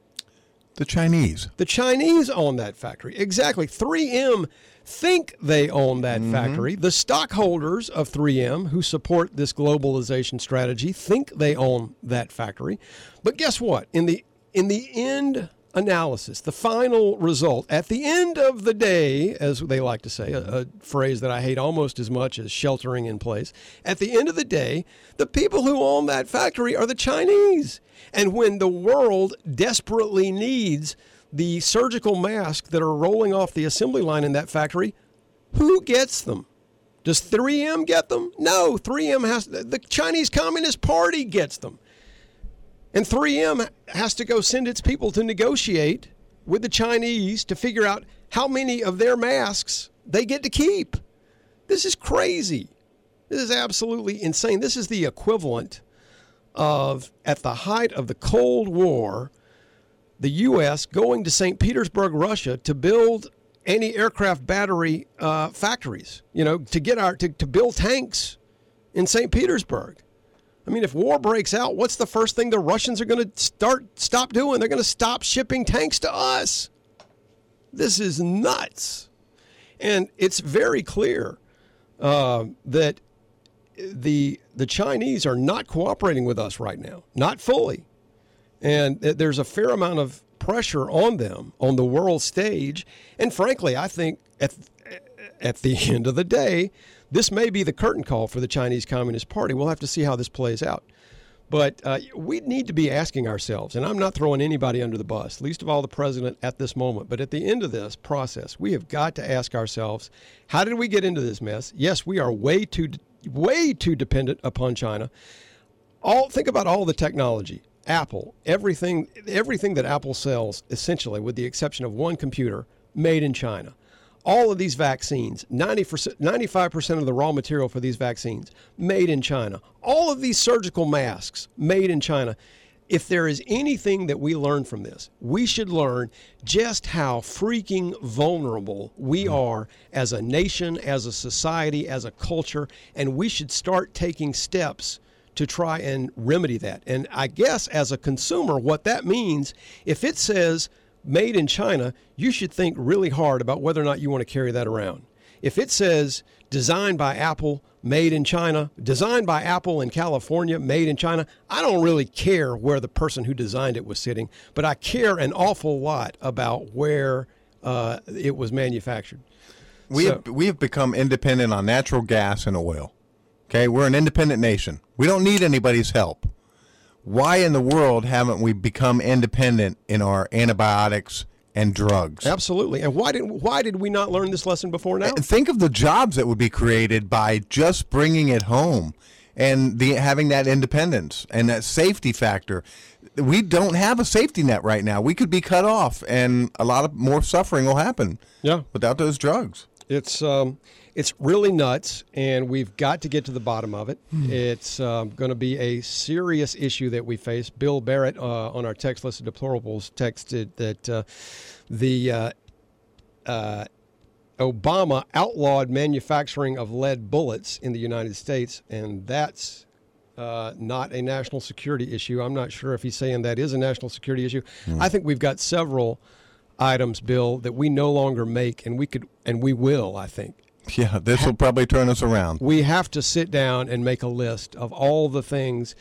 The Chinese. The Chinese own that factory. Exactly. 3M think they own that mm-hmm. factory. The stockholders of 3M who support this globalization strategy think they own that factory. But guess what? In the in the end analysis, the final result, at the end of the day, as they like to say, a, a phrase that I hate almost as much as sheltering in place, at the end of the day, the people who own that factory are the Chinese. And when the world desperately needs the surgical masks that are rolling off the assembly line in that factory, who gets them? Does 3M get them? No, 3M has the Chinese Communist Party gets them. And 3M has to go send its people to negotiate with the Chinese to figure out how many of their masks they get to keep. This is crazy. This is absolutely insane. This is the equivalent of at the height of the Cold War, the U.S. going to St. Petersburg, Russia, to build anti-aircraft battery uh, factories. You know, to get our to, to build tanks in St. Petersburg. I mean, if war breaks out, what's the first thing the Russians are going to start stop doing? They're going to stop shipping tanks to us. This is nuts, and it's very clear uh, that the the Chinese are not cooperating with us right now, not fully, and there's a fair amount of pressure on them on the world stage. And frankly, I think at at the end of the day, this may be the curtain call for the Chinese Communist Party. We'll have to see how this plays out. But uh, we need to be asking ourselves, and I'm not throwing anybody under the bus, least of all the president at this moment. But at the end of this process, we have got to ask ourselves, how did we get into this mess? Yes, we are way too, way too dependent upon China. All think about all the technology, Apple, everything, everything that Apple sells, essentially, with the exception of one computer, made in China all of these vaccines 90%, 95% of the raw material for these vaccines made in china. All of these surgical masks made in china. If there is anything that we learn from this we should learn just how freaking vulnerable we mm-hmm. are as a nation as a society as a culture and we should start taking steps to try and remedy that. And i guess as a consumer what that means if it says made in China, you should think really hard about whether or not you want to carry that around. if it says designed by Apple, made in China, designed by Apple in California, made in China, I don't really care where the person who designed it was sitting, but I care an awful lot about where uh, it was manufactured. We So- have we have become independent on natural gas and oil. Okay, we're an independent nation. We don't need anybody's help. Why in the world haven't we become independent in our antibiotics and drugs? Absolutely. And why did why did we not learn this lesson before now? And think of the jobs that would be created by just bringing it home and the having that independence and that safety factor. We don't have a safety net right now. We could be cut off, and a lot of more suffering will happen. Yeah. without those drugs. It's um, it's really nuts, and we've got to get to the bottom of it. It's um, going to be a serious issue that we face. Bill Barrett uh, on our text list of deplorables texted that uh, the uh, uh, Obama outlawed manufacturing of lead bullets in the United States, and that's uh, not a national security issue. I'm not sure if he's saying that is a national security issue. I think we've got several items, Bill, that we no longer make, and we could, and we will. I think Yeah, this will probably turn us around. we have to sit down and make a list of all the things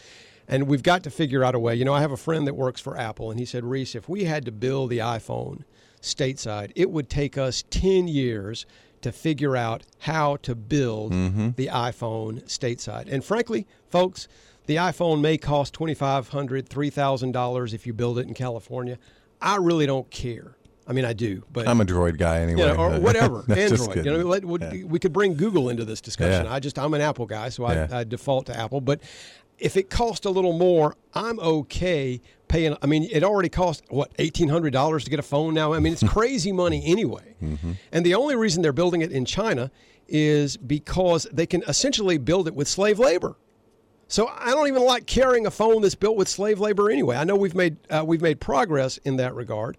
and we've got to figure out a way. You know i have a friend that works for apple and he said reese if we had to build the iphone stateside it would take us 10 years to figure out how to build mm-hmm. the iphone stateside. And frankly folks the iphone may cost $2500 $3000 if you build it in california. I really don't care i mean i do but I'm a droid guy anyway. you know, or whatever, Android. You know, let, would, Yeah. we could bring Google into this discussion. Yeah. I just I'm an Apple guy, so I, Yeah. I default to Apple. But if it cost a little more, I'm okay paying. I mean, it already cost what eighteen hundred dollars to get a phone now. I mean, it's crazy money anyway. Mm-hmm. And the only reason they're building it in China is because they can essentially build it with slave labor. So I don't even like carrying a phone that's built with slave labor anyway. I know we've made uh, we've made progress in that regard,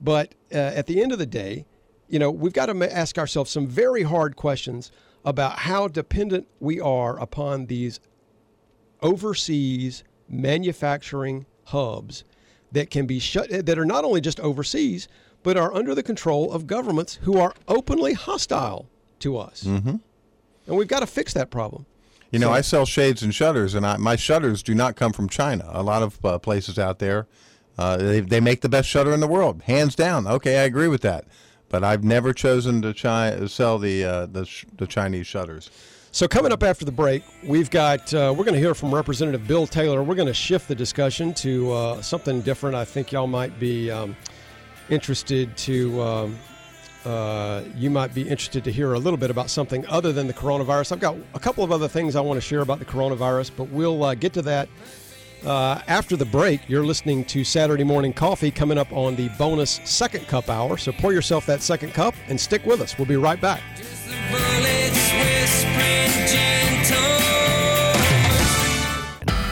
but uh, at the end of the day, you know, we've got to ask ourselves some very hard questions about how dependent we are upon these overseas manufacturing hubs that can be shut that are not only just overseas but are under the control of governments who are openly hostile to us. Mm-hmm. And we've got to fix that problem. You know, So- I sell shades and shutters, and I, my shutters do not come from China. A lot of uh, places out there, uh, they, they make the best shutter in the world, hands down. Okay, I agree with that. But I've never chosen to chi- sell the, uh, the, sh- the Chinese shutters. So coming up after the break, we've got uh, we're going to hear from Representative Bill Taylor. We're going to shift the discussion to uh, something different. I think y'all might be um, interested to. Um, uh, you might be interested to hear a little bit about something other than the coronavirus. I've got a couple of other things I want to share about the coronavirus, but we'll uh, get to that uh, after the break. You're listening to Saturday Morning Coffee coming up on the bonus second cup hour. So pour yourself that second cup and stick with us. We'll be right back.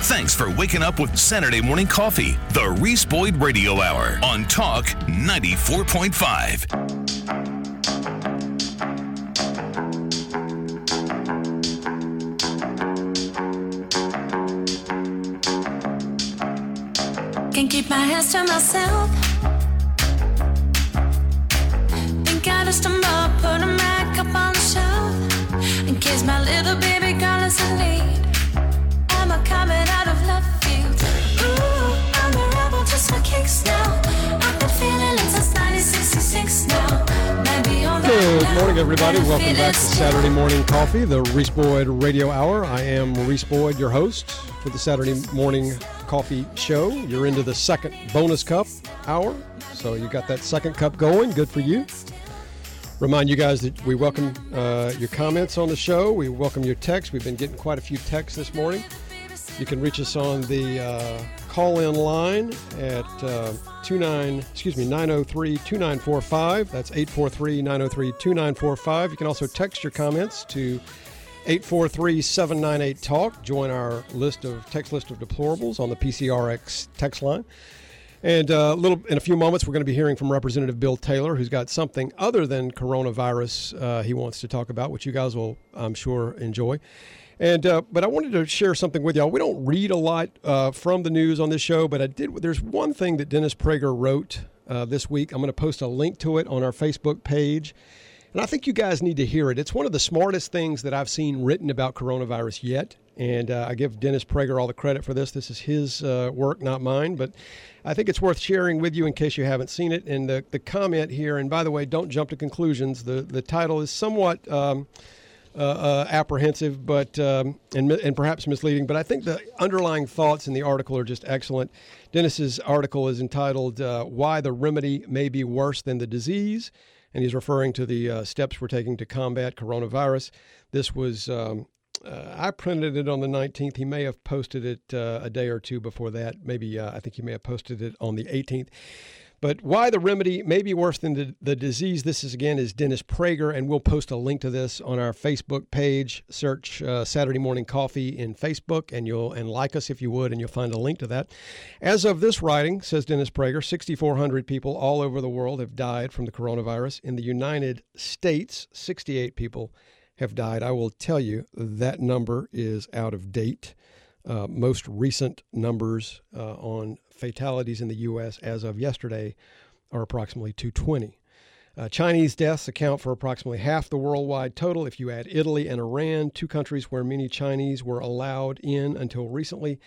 Thanks for waking up with Saturday Morning Coffee, the Reese Boyd Radio Hour on Talk 94.5. keep my hands to myself. Think I just stumble, put 'em back up on the shelf. In case my little baby girl is in need. I'm a coming out of left field. Ooh, I'm a rebel just for kicks now. I've been feeling it since 1966 now. Maybe on the Good morning, everybody. Welcome back to. Saturday Morning Coffee, the Reese Boyd Radio Hour. I am Reese Boyd, your host for the Saturday Morning Coffee Show. You're into the second bonus cup hour, so you got that second cup going. Good for you. Remind you guys that we welcome uh, your comments on the show. We welcome your texts. We've been getting quite a few texts this morning. You can reach us on the uh, call-in line at uh, 29, excuse me, 903-2945. That's 843-903-2945. You can also text your comments to 843-798-TALK. Join our list of text list of deplorables on the PCRX text line. And uh, a little in a few moments, we're going to be hearing from Representative Bill Taylor, who's got something other than coronavirus uh, he wants to talk about, which you guys will, I'm sure, enjoy. And uh, but I wanted to share something with y'all. We don't read a lot uh, from the news on this show, but I did. There's one thing that Dennis Prager wrote uh, this week. I'm going to post a link to it on our Facebook page. And I think you guys need to hear it. It's one of the smartest things that I've seen written about coronavirus yet. And uh, I give Dennis Prager all the credit for this. This is his uh, work, not mine. But I think it's worth sharing with you in case you haven't seen it. And the, the comment here, and by the way, don't jump to conclusions. The, the title is somewhat. Um, uh, uh, apprehensive, but um, and and perhaps misleading. But I think the underlying thoughts in the article are just excellent. Dennis's article is entitled uh, "Why the Remedy May Be Worse Than the Disease," and he's referring to the uh, steps we're taking to combat coronavirus. This was. Um, uh, I printed it on the 19th. He may have posted it uh, a day or two before that. Maybe I think he may have posted it on the 18th. But why the remedy may be worse than the, the disease. This is again is Dennis Prager, and we'll post a link to this on our Facebook page. Search uh, Saturday Morning Coffee in Facebook, and you'll and like us if you would, and you'll find a link to that. As of this writing, says Dennis Prager, 6,400 people all over the world have died from the coronavirus. In the United States, 68 people have died. I will tell you that number is out of date. Uh, most recent numbers uh, on fatalities in the U.S. as of yesterday are approximately 220. Uh, Chinese deaths account for approximately half the worldwide total. If you add Italy and Iran, two countries where many Chinese were allowed in until recently,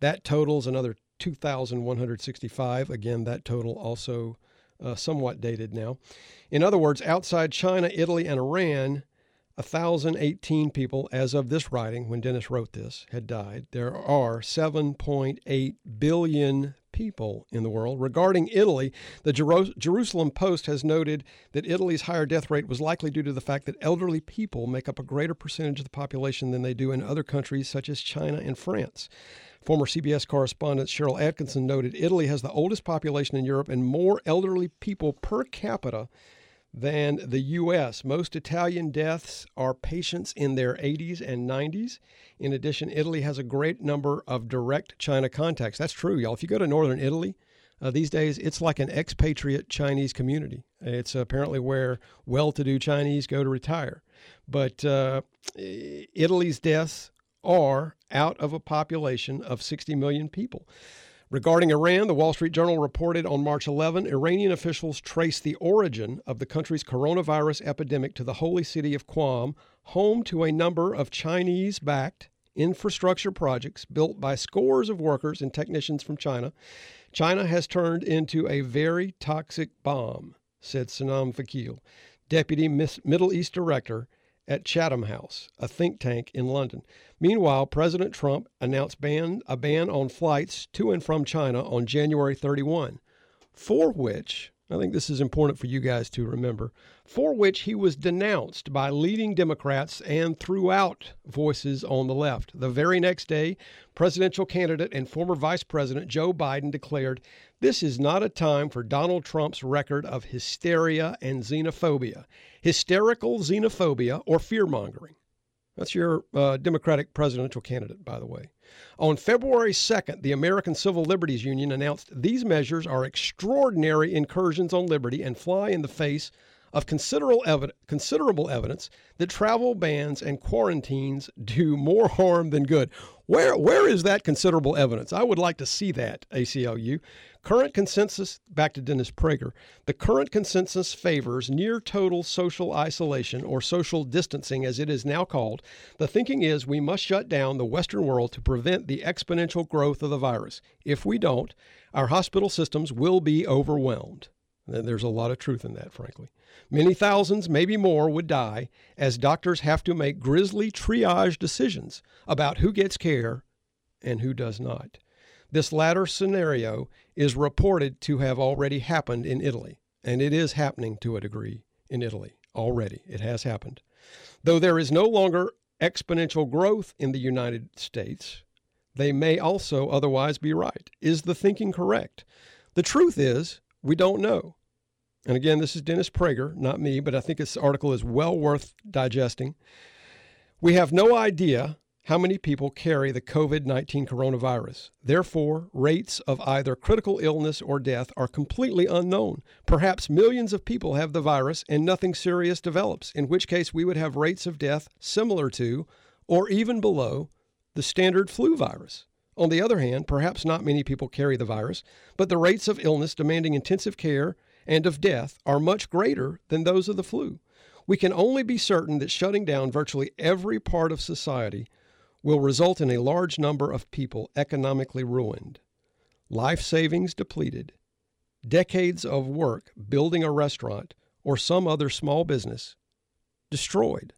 that totals another 2,165. Again, that total also uh, somewhat dated now. In other words, outside China, Italy, and Iran, 1,018 people, as of this writing, when Dennis wrote this, had died. There are 7.8 billion people in the world. Regarding Italy, the Jer- Jerusalem Post has noted that Italy's higher death rate was likely due to the fact that elderly people make up a greater percentage of the population than they do in other countries such as China and France. Former CBS correspondent Sharyl Attkisson noted Italy has the oldest population in Europe and more elderly people per capita than the U.S. Most Italian deaths are patients in their 80s and 90s. In addition, Italy has a great number of direct China contacts. That's true, y'all. If you go to northern Italy, uh, these days it's like an expatriate Chinese community. It's apparently where well to do Chinese go to retire. But uh, Italy's deaths are out of a population of 60 million people. Regarding Iran, the Wall Street Journal reported on March 11 Iranian officials traced the origin of the country's coronavirus epidemic to the holy city of Qom, home to a number of Chinese backed infrastructure projects built by scores of workers and technicians from China. China has turned into a very toxic bomb, said Sanam Vakil, deputy Middle East director at Chatham House, a think tank in London. Meanwhile, President Trump announced ban, a ban on flights to and from China on January 31, for which I think this is important for you guys to remember, for which he was denounced by leading Democrats and throughout voices on the left. The very next day, presidential candidate and former Vice President Joe Biden declared this is not a time for Donald Trump's record of hysteria and xenophobia. Hysterical xenophobia or fear mongering. That's your uh, Democratic presidential candidate, by the way. On February 2nd, the American Civil Liberties Union announced these measures are extraordinary incursions on liberty and fly in the face of considerable, evi- considerable evidence that travel bans and quarantines do more harm than good. Where, where is that considerable evidence? I would like to see that, ACLU. Current consensus, back to Dennis Prager, the current consensus favors near total social isolation or social distancing, as it is now called. The thinking is we must shut down the Western world to prevent the exponential growth of the virus. If we don't, our hospital systems will be overwhelmed. There's a lot of truth in that, frankly. Many thousands, maybe more, would die as doctors have to make grisly triage decisions about who gets care and who does not. This latter scenario is reported to have already happened in Italy, and it is happening to a degree in Italy already. It has happened. Though there is no longer exponential growth in the United States, they may also otherwise be right. Is the thinking correct? The truth is, we don't know. And again, this is Dennis Prager, not me, but I think this article is well worth digesting. We have no idea how many people carry the COVID 19 coronavirus. Therefore, rates of either critical illness or death are completely unknown. Perhaps millions of people have the virus and nothing serious develops, in which case we would have rates of death similar to or even below the standard flu virus. On the other hand, perhaps not many people carry the virus, but the rates of illness demanding intensive care and of death are much greater than those of the flu. We can only be certain that shutting down virtually every part of society will result in a large number of people economically ruined, life savings depleted, decades of work building a restaurant or some other small business destroyed.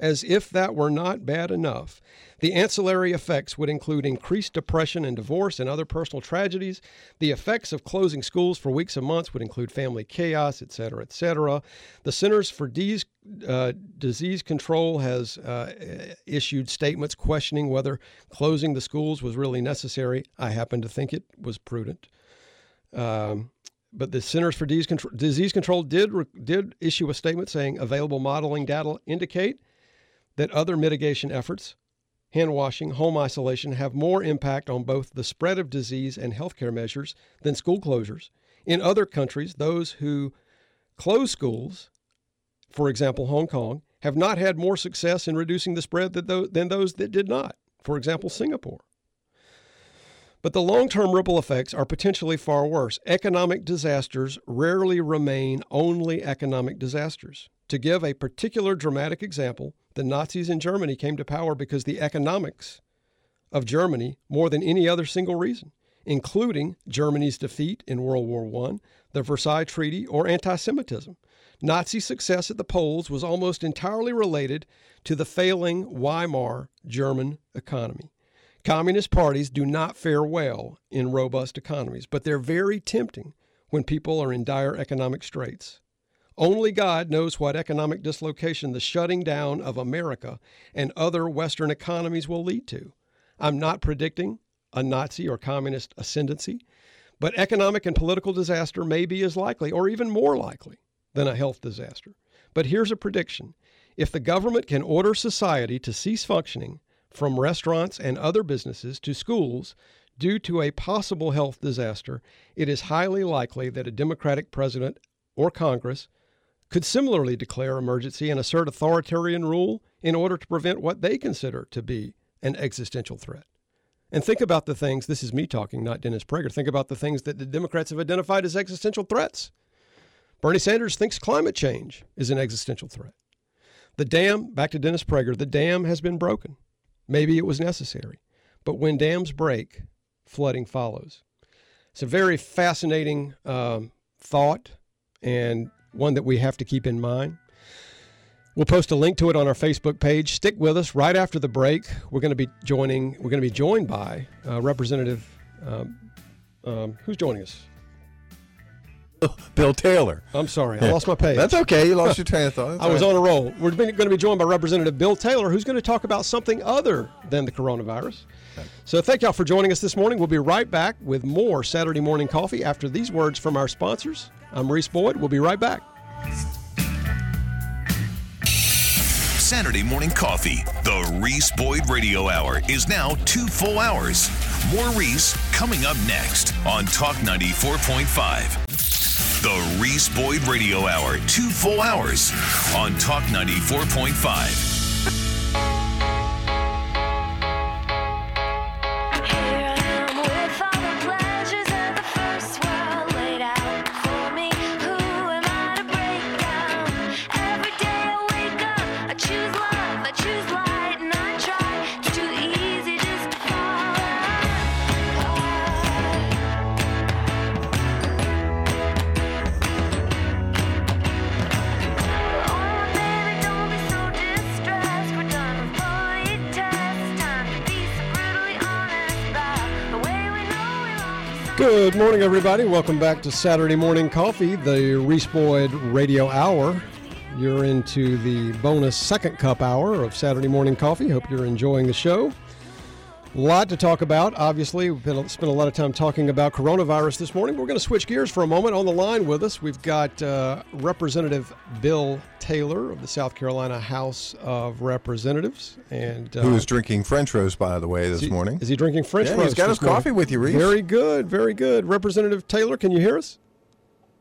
As if that were not bad enough, the ancillary effects would include increased depression and divorce and other personal tragedies. The effects of closing schools for weeks and months would include family chaos, et cetera, et cetera. The Centers for Disease, uh, Disease Control has uh, issued statements questioning whether closing the schools was really necessary. I happen to think it was prudent. Um, but the Centers for Disease Control, Disease Control did did issue a statement saying available modeling data indicate that other mitigation efforts, hand washing, home isolation, have more impact on both the spread of disease and healthcare measures than school closures. In other countries, those who close schools, for example, Hong Kong, have not had more success in reducing the spread than those, that did not. For example, Singapore. But the long term ripple effects are potentially far worse. Economic disasters rarely remain only economic disasters. To give a particular dramatic example, the Nazis in Germany came to power because the economics of Germany more than any other single reason, including Germany's defeat in World War I, the Versailles Treaty, or anti Semitism. Nazi success at the polls was almost entirely related to the failing Weimar German economy. Communist parties do not fare well in robust economies, but they're very tempting when people are in dire economic straits. Only God knows what economic dislocation the shutting down of America and other Western economies will lead to. I'm not predicting a Nazi or communist ascendancy, but economic and political disaster may be as likely or even more likely than a health disaster. But here's a prediction if the government can order society to cease functioning from restaurants and other businesses to schools due to a possible health disaster, it is highly likely that a Democratic president or Congress could similarly declare emergency and assert authoritarian rule in order to prevent what they consider to be an existential threat. And think about the things, this is me talking, not Dennis Prager. Think about the things that the Democrats have identified as existential threats. Bernie Sanders thinks climate change is an existential threat. The dam, back to Dennis Prager, the dam has been broken. Maybe it was necessary. But when dams break, flooding follows. It's a very fascinating um, thought and one that we have to keep in mind. We'll post a link to it on our Facebook page. Stick with us right after the break. We're going to be joining. We're going to be joined by uh, Representative. Um, um, who's joining us? Bill Taylor. I'm sorry, I lost my page. That's okay. You lost your train of thought. That's I was all on a roll. We're going to be joined by Representative Bill Taylor, who's going to talk about something other than the coronavirus. So, thank y'all for joining us this morning. We'll be right back with more Saturday morning coffee after these words from our sponsors. I'm Reese Boyd. We'll be right back. Saturday morning coffee. The Reese Boyd Radio Hour is now two full hours. More Reese coming up next on Talk 94.5. The Reese Boyd Radio Hour, two full hours on Talk 94.5. Good morning, everybody. Welcome back to Saturday Morning Coffee, the Reese Boyd Radio Hour. You're into the bonus second cup hour of Saturday Morning Coffee. Hope you're enjoying the show. A lot to talk about. Obviously, we've been, spent a lot of time talking about coronavirus this morning. We're going to switch gears for a moment. On the line with us, we've got uh, Representative Bill Taylor of the South Carolina House of Representatives, and uh, Who was drinking French roast, by the way, this is he- morning? Is he drinking French Yeah, roast? he's got his coffee with you, Reese. Very good, very good. Representative Taylor, can you hear us?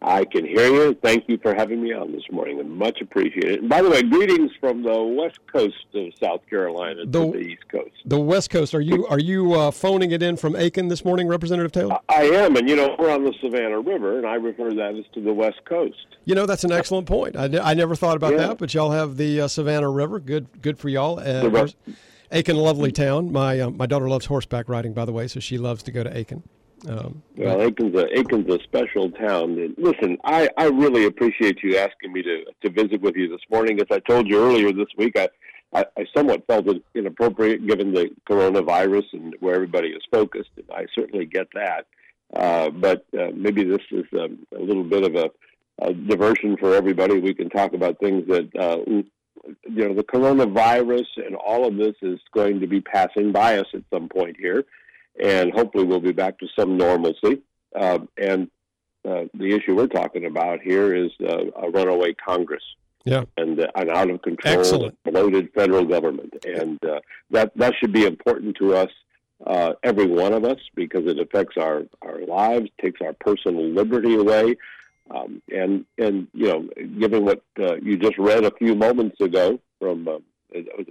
I can hear you. Thank you for having me on this morning. and much appreciated. And by the way, greetings from the west coast of South Carolina The- to the east coast. The West Coast. Are you are you uh, phoning it in from Aiken this morning, Representative Taylor? I am, and you know, we're on the Savannah River, and I refer to that as to the west coast. You know, that's an excellent point. I, I never thought about Yeah. that, but y'all have the uh, Savannah River. Good good for y'all. Uh, Aiken, lovely town. My uh, my daughter loves horseback riding, by the way, so she loves to go to Aiken. Um, Well, Aiken's a Aiken's a special town. And listen, I, I really appreciate you asking me to to visit with you this morning. As I told you earlier this week, I I, I somewhat felt it inappropriate given the coronavirus and where everybody is focused, and I certainly get that. Uh, but uh, maybe this is um, a little bit of a, a diversion for everybody. We can talk about things that uh, you know the coronavirus and all of this is going to be passing by us at some point here and hopefully we'll be back to some normalcy. Uh, and uh, the issue we're talking about here is uh, a runaway Congress yeah, and uh, an out of control, Excellent. bloated federal government, and uh, that that should be important to us, uh, every one of us, because it affects our our lives, takes our personal liberty away. Um, and and you know, given what uh, you just read a few moments ago from uh,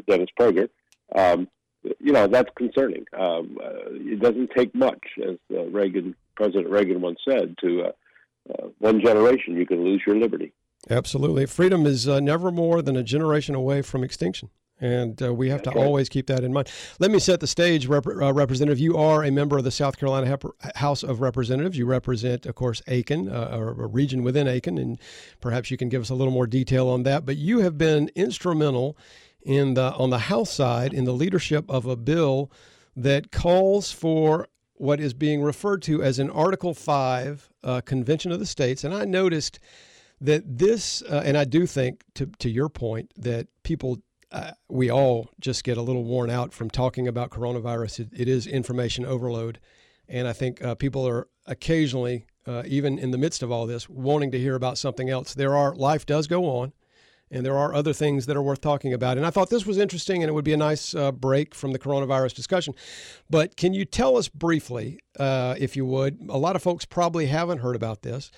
Dennis Prager, um, you know that's concerning. Um, uh, it doesn't take much, as uh, Reagan, President Reagan once said, to uh, uh, one generation you can lose your liberty. absolutely. Freedom is uh, never more than a generation away from extinction. And uh, we have to right. always keep that in mind. Let me set the stage, Rep- uh, Representative. You are a member of the South Carolina Hep- House of Representatives. You represent, of course, Aiken, uh, or a region within Aiken, and perhaps you can give us a little more detail on that. But you have been instrumental in the on the House side in the leadership of a bill that calls for what is being referred to as an Article Five uh, Convention of the States. And I noticed that this, uh, and I do think, to to your point, that people. Uh, we all just get a little worn out from talking about coronavirus. It, it is information overload, and I think uh, people are occasionally, uh, even in the midst of all this, wanting to hear about something else. There are life does go on, and there are other things that are worth talking about. And I thought this was interesting, and it would be a nice uh, break from the coronavirus discussion. But can you tell us briefly, uh, if you would? A lot of folks probably haven't heard about this,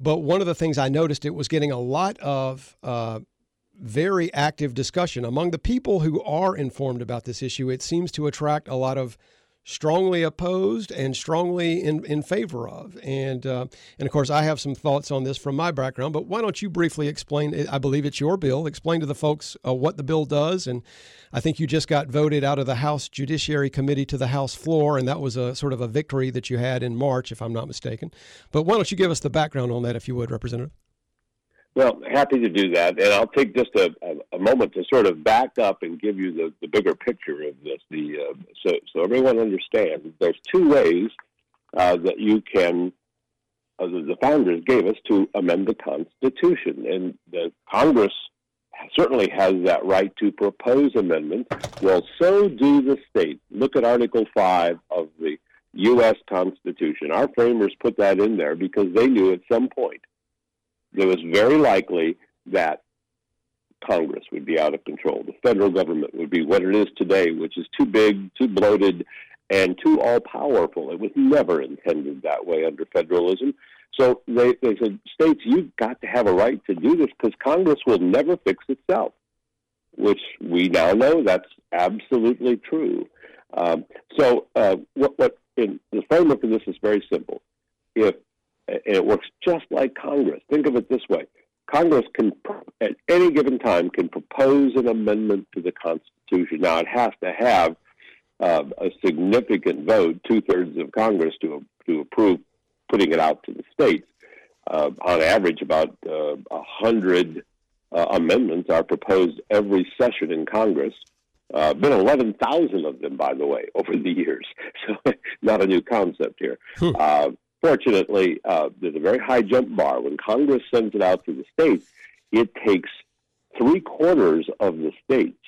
but one of the things I noticed it was getting a lot of uh, very active discussion among the people who are informed about this issue. It seems to attract a lot of strongly opposed and strongly in, in favor of. And uh, and of course, I have some thoughts on this from my background. But why don't you briefly explain? I believe it's your bill. Explain to the folks uh, what the bill does. And I think you just got voted out of the House Judiciary Committee to the House floor, and that was a sort of a victory that you had in March, if I'm not mistaken. But why don't you give us the background on that, if you would, Representative? Well, happy to do that, and I'll take just a, a, moment to sort of back up and give you the, the bigger picture of this. The uh, so so everyone understands. There's two ways uh, that you can. Uh, the, founders gave us to amend the Constitution, and the Congress certainly has that right to propose amendments. Well, so do the states. Look at Article Five of the U.S. Constitution. Our framers put that in there because they knew at some point it was very likely that Congress would be out of control. The federal government would be what it is today, which is too big, too bloated, and too all powerful. It was never intended that way under federalism. So they, they said, states, you've got to have a right to do this because Congress will never fix itself, which we now know that's absolutely true. Um, so uh, what, what in the framework of this is very simple. If and it works just like Congress. Think of it this way: Congress can, at any given time, can propose an amendment to the Constitution. Now, it has to have uh, a significant vote, two thirds of Congress, to to approve putting it out to the states. Uh, on average, about uh, a hundred uh, amendments are proposed every session in Congress. Uh, been 11,000 of them, by the way, over the years. So, not a new concept here. Uh, fortunately, uh, there's a very high jump bar. When Congress sends it out to the states, it takes three quarters of the states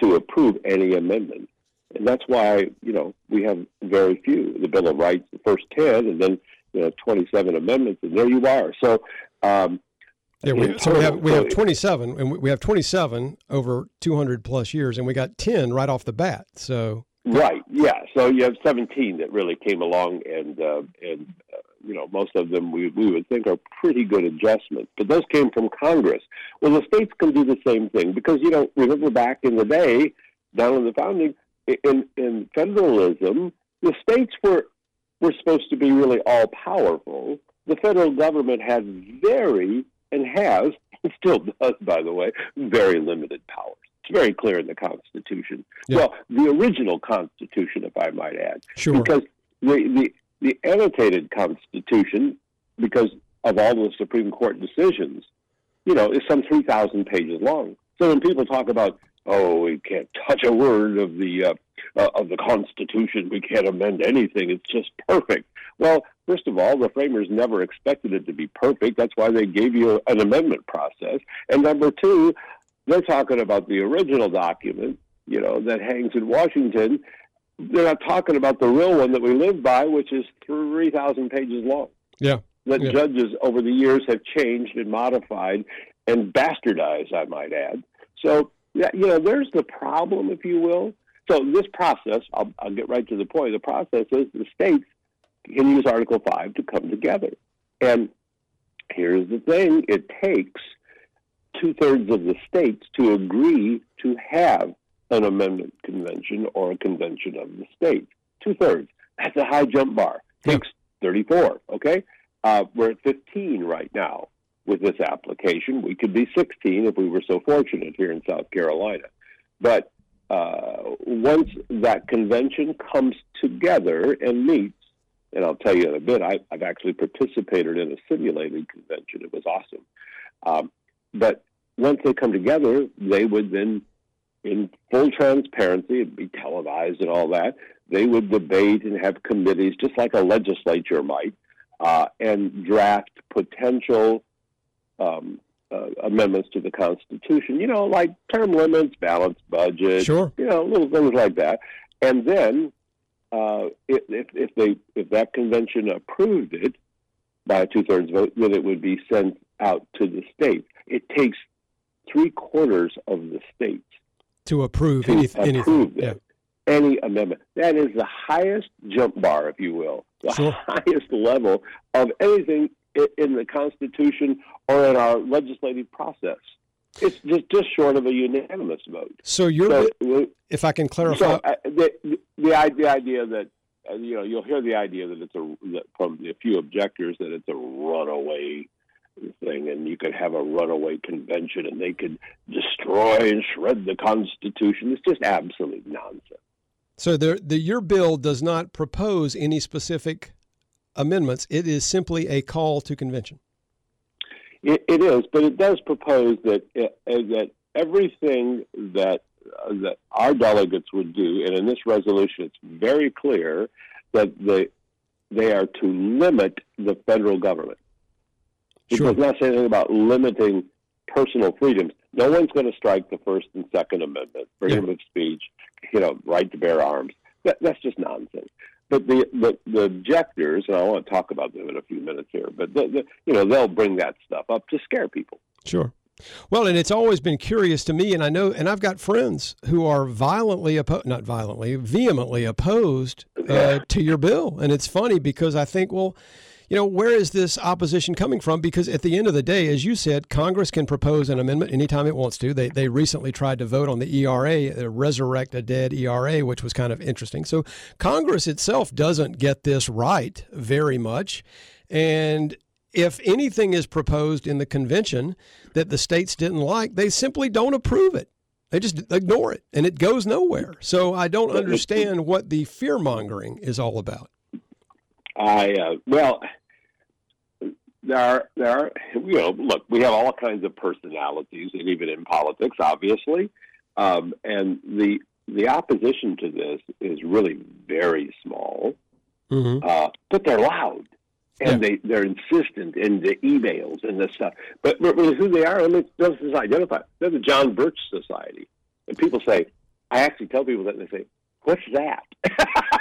to approve any amendment. And that's why, you know, we have very few. The Bill of Rights, the first 10, and then, you know, 27 amendments, and there you are. So, um, Yeah, we, so we have we have 27, and we- we have 27 over 200 plus years, and we got 10 right off the bat. So Right. Yeah. So you have 17 that really came along and uh, and uh, you know, most of them we, we would think are pretty good adjustments. But those came from Congress. Well, the states can do the same thing because, you know, remember back in the day, down in the founding, in, in federalism, the states were, were supposed to be really all powerful. The federal government had very, and has, still does, by the way, very limited powers. It's very clear in the Constitution. Yeah. Well, the original Constitution, if I might add. Sure. Because the, the, the annotated Constitution, because of all the Supreme Court decisions, you know, is some 3,000 pages long. So when people talk about, oh, we can't touch a word of the uh, uh, of the Constitution, we can't amend anything, it's just perfect. Well, first of all, the framers never expected it to be perfect. That's why they gave you an amendment process. And number two, they're talking about the original document, you know, that hangs in Washington. They're not talking about the real one that we live by, which is 3,000 pages long Yeah. that Yeah. judges over the years have changed and modified and bastardized, I might add. So, yeah, you know, there's the problem, if you will. So, this process, I'll, I'll get right to the point. The process is the states can use Article 5 to come together. And here's the thing it takes two thirds of the states to agree to have an amendment convention or a convention of the state. Two thirds. That's a high jump bar. Takes 34, okay? Uh, we're at 15 right now with this application. We could be 16 if we were so fortunate here in South Carolina. But uh, once that convention comes together and meets, and I'll tell you in a bit, I, I've actually participated in a simulated convention. It was awesome. Um, but once they come together, they would then, in full transparency, it'd be televised and all that, they would debate and have committees, just like a legislature might, uh, and draft potential um, uh, amendments to the Constitution. You know, like term limits, balanced budget, Sure. you know, little things like that. And then, uh, if, if, if they if that convention approved it by a two thirds vote, then it would be sent out to the states. It takes three quarters of the states To approve to any, approve anything. Yeah. any amendment. That is the highest jump bar, if you will, the Sure. highest level of anything in the Constitution or in our legislative process. It's just just short of a unanimous vote. So you're, So, if I can clarify, so uh, the, the the idea that uh, you know you'll hear the idea that it's a that from a few objectors that it's a runaway thing, and you could have a runaway convention, and they could destroy and shred the Constitution. It's just absolute nonsense. so the, the your bill does not propose any specific amendments. It is simply a call to convention. It, it is, but it does propose that uh, that everything that uh, that our delegates would do, and in this resolution, it's very clear that they they are to limit the federal government. It Sure. does not say anything about limiting personal freedoms. No one's going to strike the First and Second Amendment, freedom of speech, you know, right to bear arms. That, that's just nonsense. But the, the the objectors, and I want to talk about them in a few minutes here, but the, the, you know they'll bring that stuff up to scare people. Sure. Well, and it's always been curious to me, and I know, and I've got friends who are violently opposed, not violently, vehemently opposed uh, Yeah. to your bill. And it's funny because I think, well, you know, where is this opposition coming from? Because at the end of the day, as you said, Congress can propose an amendment anytime it wants to. They, they recently tried to vote on the ERA, uh, resurrect a dead ERA, which was kind of interesting. So Congress itself doesn't get this right very much. And if anything is proposed in the convention that the states didn't like, they simply don't approve it. They just ignore it and it goes nowhere. So I don't understand what the fear mongering is all about. I uh, well, there are there are you know look we have all kinds of personalities and even in politics obviously, um, and the the opposition to this is really very small, Mm-hmm. uh, but they're loud. And they, they're insistent in the emails and this stuff. But, but who they are, I mean, doesn't identify. They're the John Birch Society. And people say, I actually tell people that, and they say, what's that?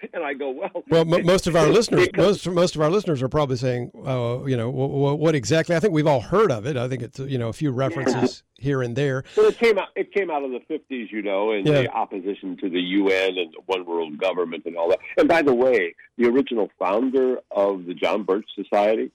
and I go, well, Well, mo most of our listeners, most most of our listeners are probably saying, uh, you know, w- w- what exactly? I think we've all heard of it. I think it's you know a few references here and there. Well, it came out. It came out of the fifties, you know, in Yeah. the opposition to the UN and the one world government and all that. And by the way, the original founder of the John Birch Society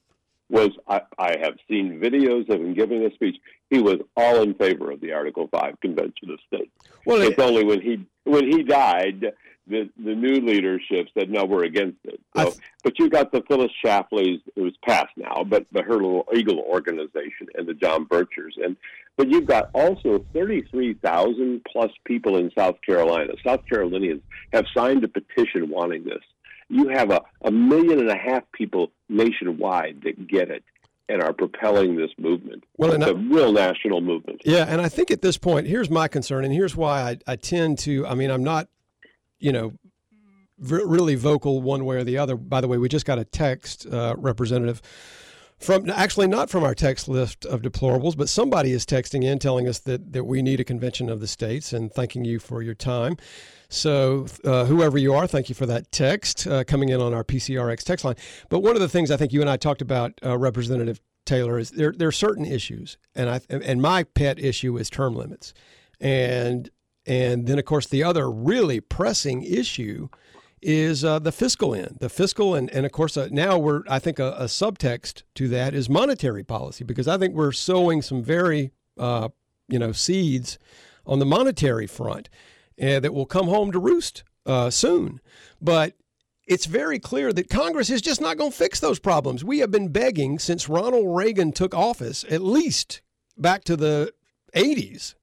was. I, I have seen videos of him giving a speech. He was all in favor of the Article Five Convention of States. Well, it's it- only when he when he died. The, the new leadership said no, we're against it. So, th- but you got the Phyllis Schlafly's. It was passed now, but but her little Eagle organization and the John Birchers, and but you've got also 33,000 plus people in South Carolina. South Carolinians have signed a petition wanting this. You have a, a million and a half people nationwide that get it and are propelling this movement. Well, it's I- a real national movement. Yeah, and I think at this point, here's my concern, and here's why I, I tend to. I mean, I'm not, you know, really vocal one way or the other. By the way, we just got a text, uh, representative, from actually not from our text list of deplorables, but somebody is texting in telling us that that we need a convention of the states, and thanking you for your time. So, uh, whoever you are, thank you for that text uh, coming in on our PCRX text line. But one of the things I think you and I talked about, uh, Representative Taylor, is there there are certain issues, and I and my pet issue is term limits, and and then of course the other really pressing issue is uh, the fiscal end, the fiscal and and of course uh, now we're I think a, a subtext to that is monetary policy because I think we're sowing some very uh, you know seeds on the monetary front uh, that will come home to roost uh, soon, but it's very clear that Congress is just not going to fix those problems. We have been begging since Ronald Reagan took office, at least back to the 80s,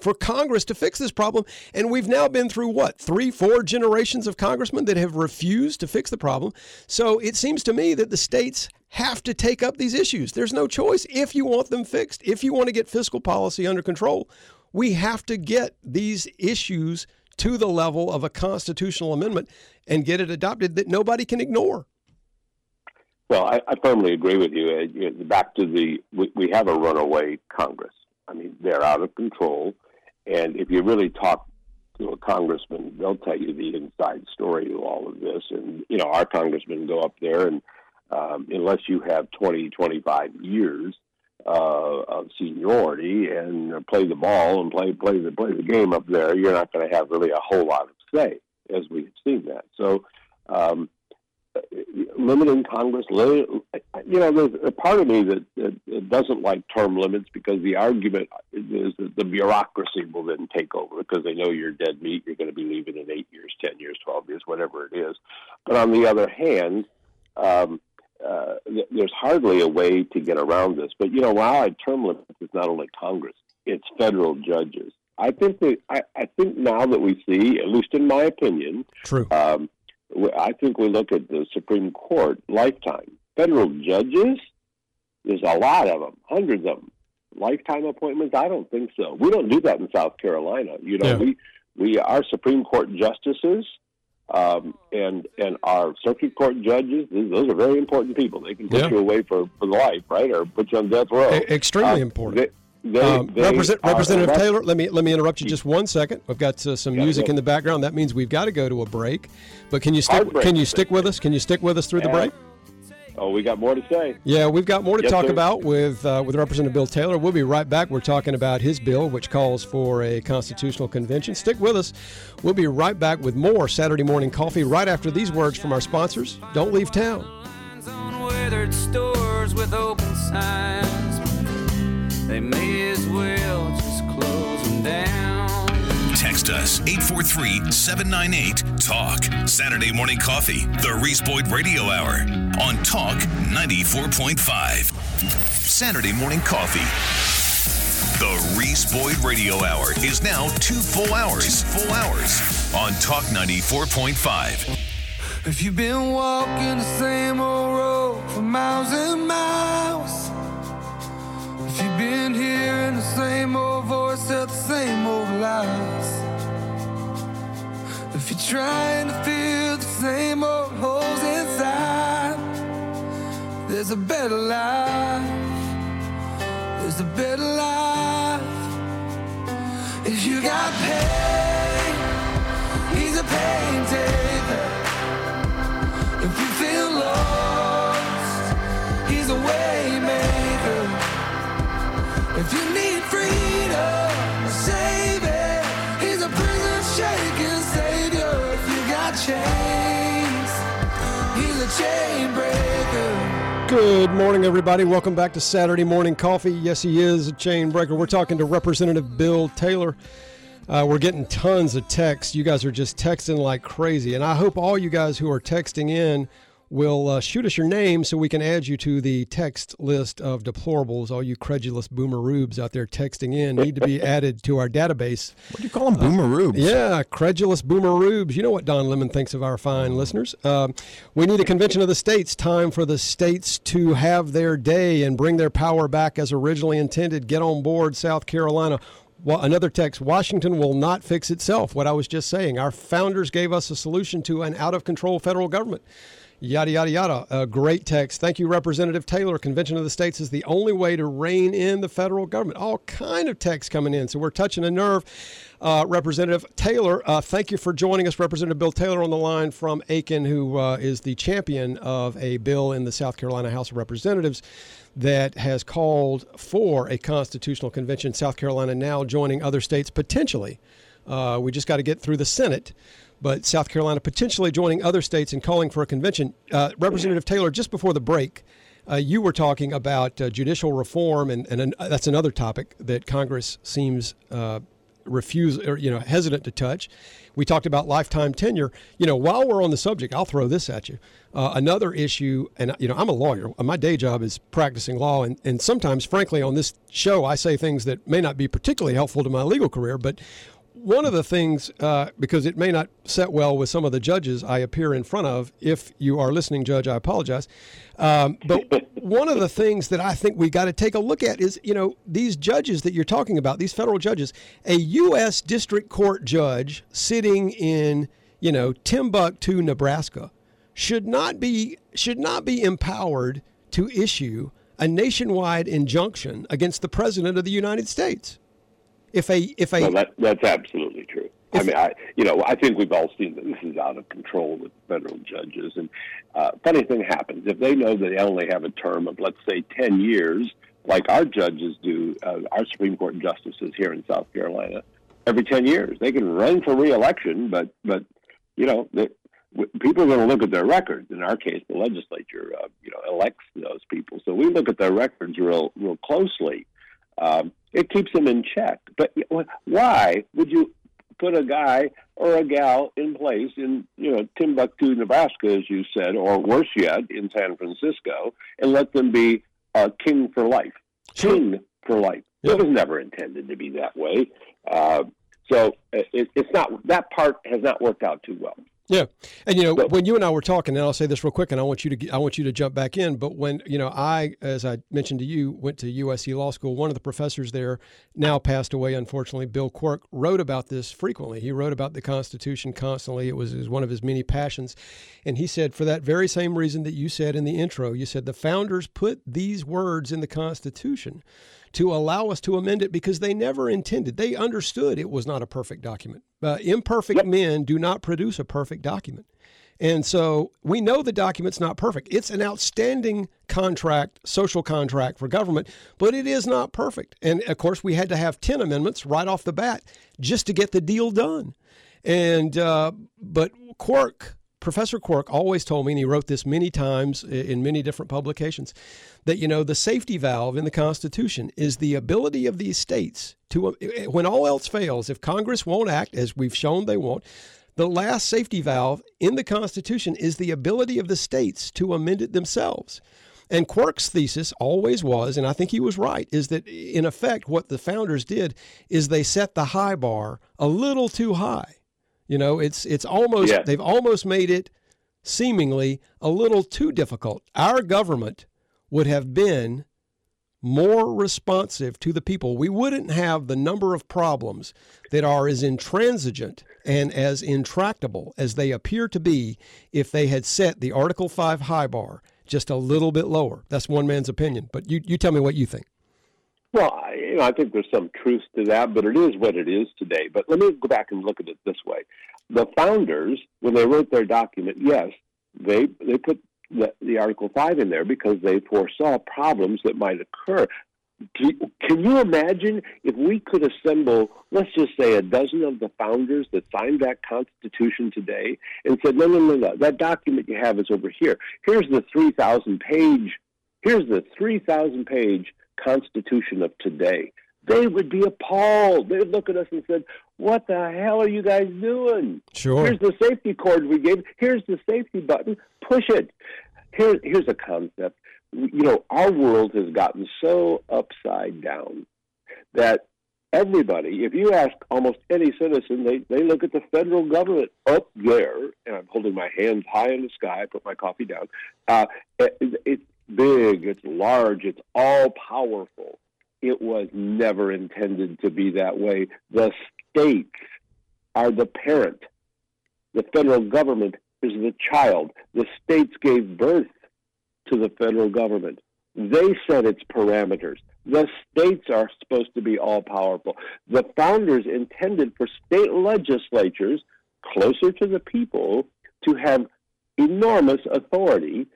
for Congress to fix this problem. And we've now been through what, three, four generations of congressmen that have refused to fix the problem. So it seems to me that the states have to take up these issues. There's no choice. If you want them fixed, if you want to get fiscal policy under control, we have to get these issues to the level of a constitutional amendment and get it adopted that nobody can ignore. Well, I, I firmly agree with you. Uh, Back to the, we, we have a runaway Congress. I mean, they're out of control. And if you really talk to a congressman, they'll tell you the inside story to all of this. And, you know, our congressmen go up there, and um, unless you have 20, 25 years uh, of seniority and play the ball and play, play, the, play the game up there, you're not going to have really a whole lot of say, as we've seen that. So, um, limiting Congress. You know, there's a part of me that, that, that doesn't like term limits because the argument is that the bureaucracy will then take over because they know you're dead meat. You're going to be leaving in eight years, ten years, twelve years, whatever it is. But on the other hand, um, uh, th- there's hardly a way to get around this. But you know, while I term limits is not only Congress; it's federal judges. I think that I, I think now that we see, at least in my opinion, True. um, I think we look at the Supreme Court lifetime. Federal judges, there's a lot of them, hundreds of them. Lifetime appointments? I don't think so. We don't do that in South Carolina. You know, Yeah. we we our Supreme Court justices um, and and our circuit court judges. Those are very important people. They can put Yeah. you away for, for life, right, or put you on death row. E- extremely Uh, important. They, they, Um, they Represent, Representative elect- Taylor, let me let me interrupt you just one second. We've got uh, some music yeah. in the background. That means we've got to go to a break. But can you stick? Break. Can you stick with us? Can you stick with us through the break? Oh, we got more to say. Yeah, we've got more to Yes, talk sir. about with uh, with Representative Bill Taylor. We'll be right back. We're talking about his bill, which calls for a constitutional convention. Stick with us. We'll be right back with more Saturday morning coffee right after these words from our sponsors. Don't leave town. They may as well just close them down. Text us 843 798 TALK. Saturday morning coffee, the Reese Boyd Radio Hour on Talk 94.5. Saturday morning coffee. The Reese Boyd Radio Hour is now two full hours. Full hours on Talk 94.5. If you've been walking the same old road for miles and miles, You've been hearing the same old voice at the same old lies. If you're trying to fill the same old holes inside, there's a better life. There's a better life. If you got pain, he's a pain taker. If you feel lost, he's a way man. If you need freedom, save it. He's a prison shaking savior. If you got chains, he's a chain breaker. Good morning, everybody. Welcome back to Saturday Morning Coffee. Yes, he is a chain breaker. We're talking to Representative Bill Taylor. Uh, we're getting tons of texts. You guys are just texting like crazy. And I hope all you guys who are texting in will uh, shoot us your name so we can add you to the text list of deplorables. All you credulous boomer rubes out there texting in need to be added to our database. What do you call them? Boomer rubes. Yeah, credulous boomer rubes. You know what Don Lemon thinks of our fine listeners. Um, we need a convention of the states. Time for the states to have their day and bring their power back as originally intended. Get on board, South Carolina. Well, another text Washington will not fix itself. What I was just saying. Our founders gave us a solution to an out of control federal government. Yada, yada, yada. A great text. Thank you, Representative Taylor. Convention of the States is the only way to rein in the federal government. All kind of texts coming in. So we're touching a nerve. Uh, Representative Taylor, uh, thank you for joining us. Representative Bill Taylor on the line from Aiken, who uh, is the champion of a bill in the South Carolina House of Representatives that has called for a constitutional convention. South Carolina now joining other states potentially. Uh, we just got to get through the Senate, but South Carolina potentially joining other states and calling for a convention. Uh, Representative Taylor, just before the break, uh, you were talking about uh, judicial reform, and, and an, that's another topic that Congress seems uh, refuse or you know hesitant to touch. We talked about lifetime tenure. You know, while we're on the subject, I'll throw this at you. Uh, another issue, and you know, I'm a lawyer. My day job is practicing law, and, and sometimes, frankly, on this show, I say things that may not be particularly helpful to my legal career. But one of the things, uh, because it may not set well with some of the judges I appear in front of. If you are listening, Judge, I apologize. Um, but one of the things that I think we got to take a look at is, you know, these judges that you're talking about, these federal judges, a U.S. District Court judge sitting in, you know, Timbuktu, Nebraska, should not be should not be empowered to issue a nationwide injunction against the president of the United States. If a if a Well, that, that's absolutely true. I mean, I, you know, I think we've all seen that this is out of control with federal judges. And uh, funny thing happens if they know that they only have a term of, let's say, ten years, like our judges do, uh, our Supreme Court justices here in South Carolina, every ten years they can run for reelection, but but you know, they, people are going to look at their records. In our case, the legislature, uh, you know, elects those people, so we look at their records real real closely. Um, it keeps them in check. But why would you put a guy or a gal in place in you know Timbuktu, Nebraska, as you said, or worse yet, in San Francisco, and let them be uh, king for life, king for life. It was never intended to be that way. Uh, so it, it's not that part has not worked out too well. Yeah, and you know when you and I were talking, and I'll say this real quick, and I want you to I want you to jump back in. But when you know I, as I mentioned to you, went to USC Law School. One of the professors there now passed away, unfortunately. Bill Quirk wrote about this frequently. He wrote about the Constitution constantly. It was, it was one of his many passions, and he said for that very same reason that you said in the intro, you said the founders put these words in the Constitution to allow us to amend it because they never intended. They understood it was not a perfect document. Uh, imperfect yep. men do not produce a perfect document. And so we know the document's not perfect. It's an outstanding contract, social contract for government, but it is not perfect. And of course, we had to have 10 amendments right off the bat just to get the deal done. And, uh, but Quirk, Professor Quirk always told me, and he wrote this many times in many different publications, that you know the safety valve in the Constitution is the ability of these states to, uh, when all else fails, if Congress won't act as we've shown they won't, the last safety valve in the Constitution is the ability of the states to amend it themselves. And Quirk's thesis always was, and I think he was right, is that in effect what the founders did is they set the high bar a little too high. You know, it's it's almost yeah. they've almost made it seemingly a little too difficult. Our government would have been more responsive to the people. We wouldn't have the number of problems that are as intransigent and as intractable as they appear to be if they had set the Article 5 high bar just a little bit lower. That's one man's opinion. But you, you tell me what you think. Well, I, you know, I think there's some truth to that, but it is what it is today. But let me go back and look at it this way: the founders, when they wrote their document, yes, they they put the, the Article Five in there because they foresaw problems that might occur. Do, can you imagine if we could assemble, let's just say, a dozen of the founders that signed that Constitution today and said, no, no, no, no, that document you have is over here. Here's the 3,000 page, here's the 3,000 page Constitution of today. They would be appalled. They'd look at us and said, "What the hell are you guys doing? Sure. Here's the safety cord we gave. Here's the safety button. Push it." Here, here's a concept. You know, our world has gotten so upside down that everybody, if you ask almost any citizen, they, they look at the federal government up there, and I'm holding my hands high in the sky, I put my coffee down. Uh, it, it's big, it's large, it's all powerful. It was never intended to be that way. The states are the parent, the federal government is the child. The states gave birth to the federal government. They set its parameters. The states are supposed to be all powerful. The founders intended for state legislatures closer to the people to have enormous authority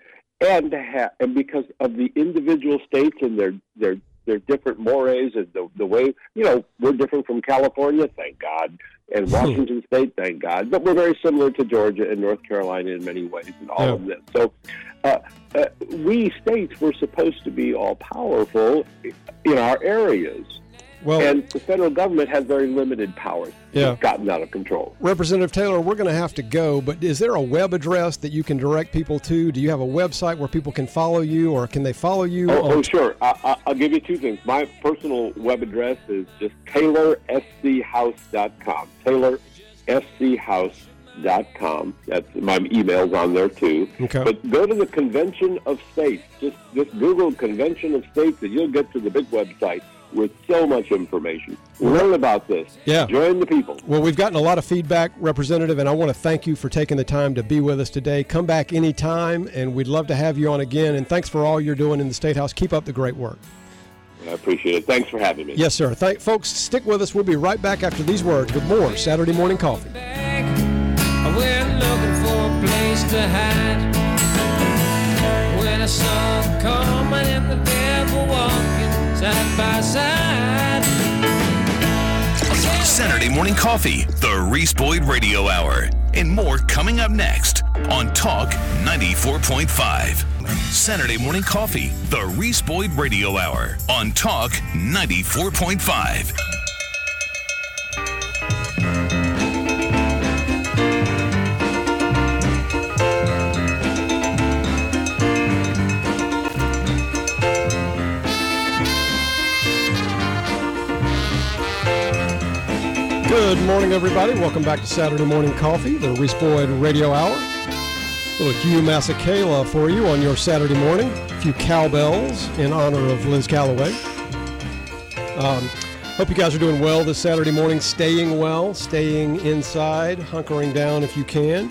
and to have, and because of the individual states and their their their different mores and the the way you know we're different from California, thank God, and Washington State, thank God, but we're very similar to Georgia and North Carolina in many ways, and all Yeah. of this. So, uh, uh, we states were supposed to be all powerful in our areas, Well, and the federal government has very limited powers. Yeah. It's gotten out of control. Representative Taylor, we're going to have to go, but is there a web address that you can direct people to? Do you have a website where people can follow you, or can they follow you? Oh, on oh sure. I, I, I'll give you two things. My personal web address is just taylorschouse.com. Taylorschouse.com. That's my email's on there too. Okay. But go to the Convention of States. Just just Google Convention of States, and you'll get to the big website with so much information. Learn about this. Yeah. Join the people. Well, we've gotten a lot of feedback, Representative, and I want to thank you for taking the time to be with us today. Come back anytime, and we'd love to have you on again. And thanks for all you're doing in the State House. Keep up the great work. I appreciate it. Thanks for having me. Yes, sir. Thank, folks, stick with us. We'll be right back after these words with more Saturday Morning Coffee. back. Side by side. Saturday morning coffee, the Reese Boyd Radio Hour, and more coming up next on Talk 94.5. Saturday morning coffee, the Reese Boyd Radio Hour on Talk 94.5. Good morning, everybody. Welcome back to Saturday Morning Coffee, the Reese Boyd Radio Hour. A little Hugh Masekela for you on your Saturday morning. A few cowbells in honor of Liz Calloway. Um, hope you guys are doing well this Saturday morning, staying well, staying inside, hunkering down if you can.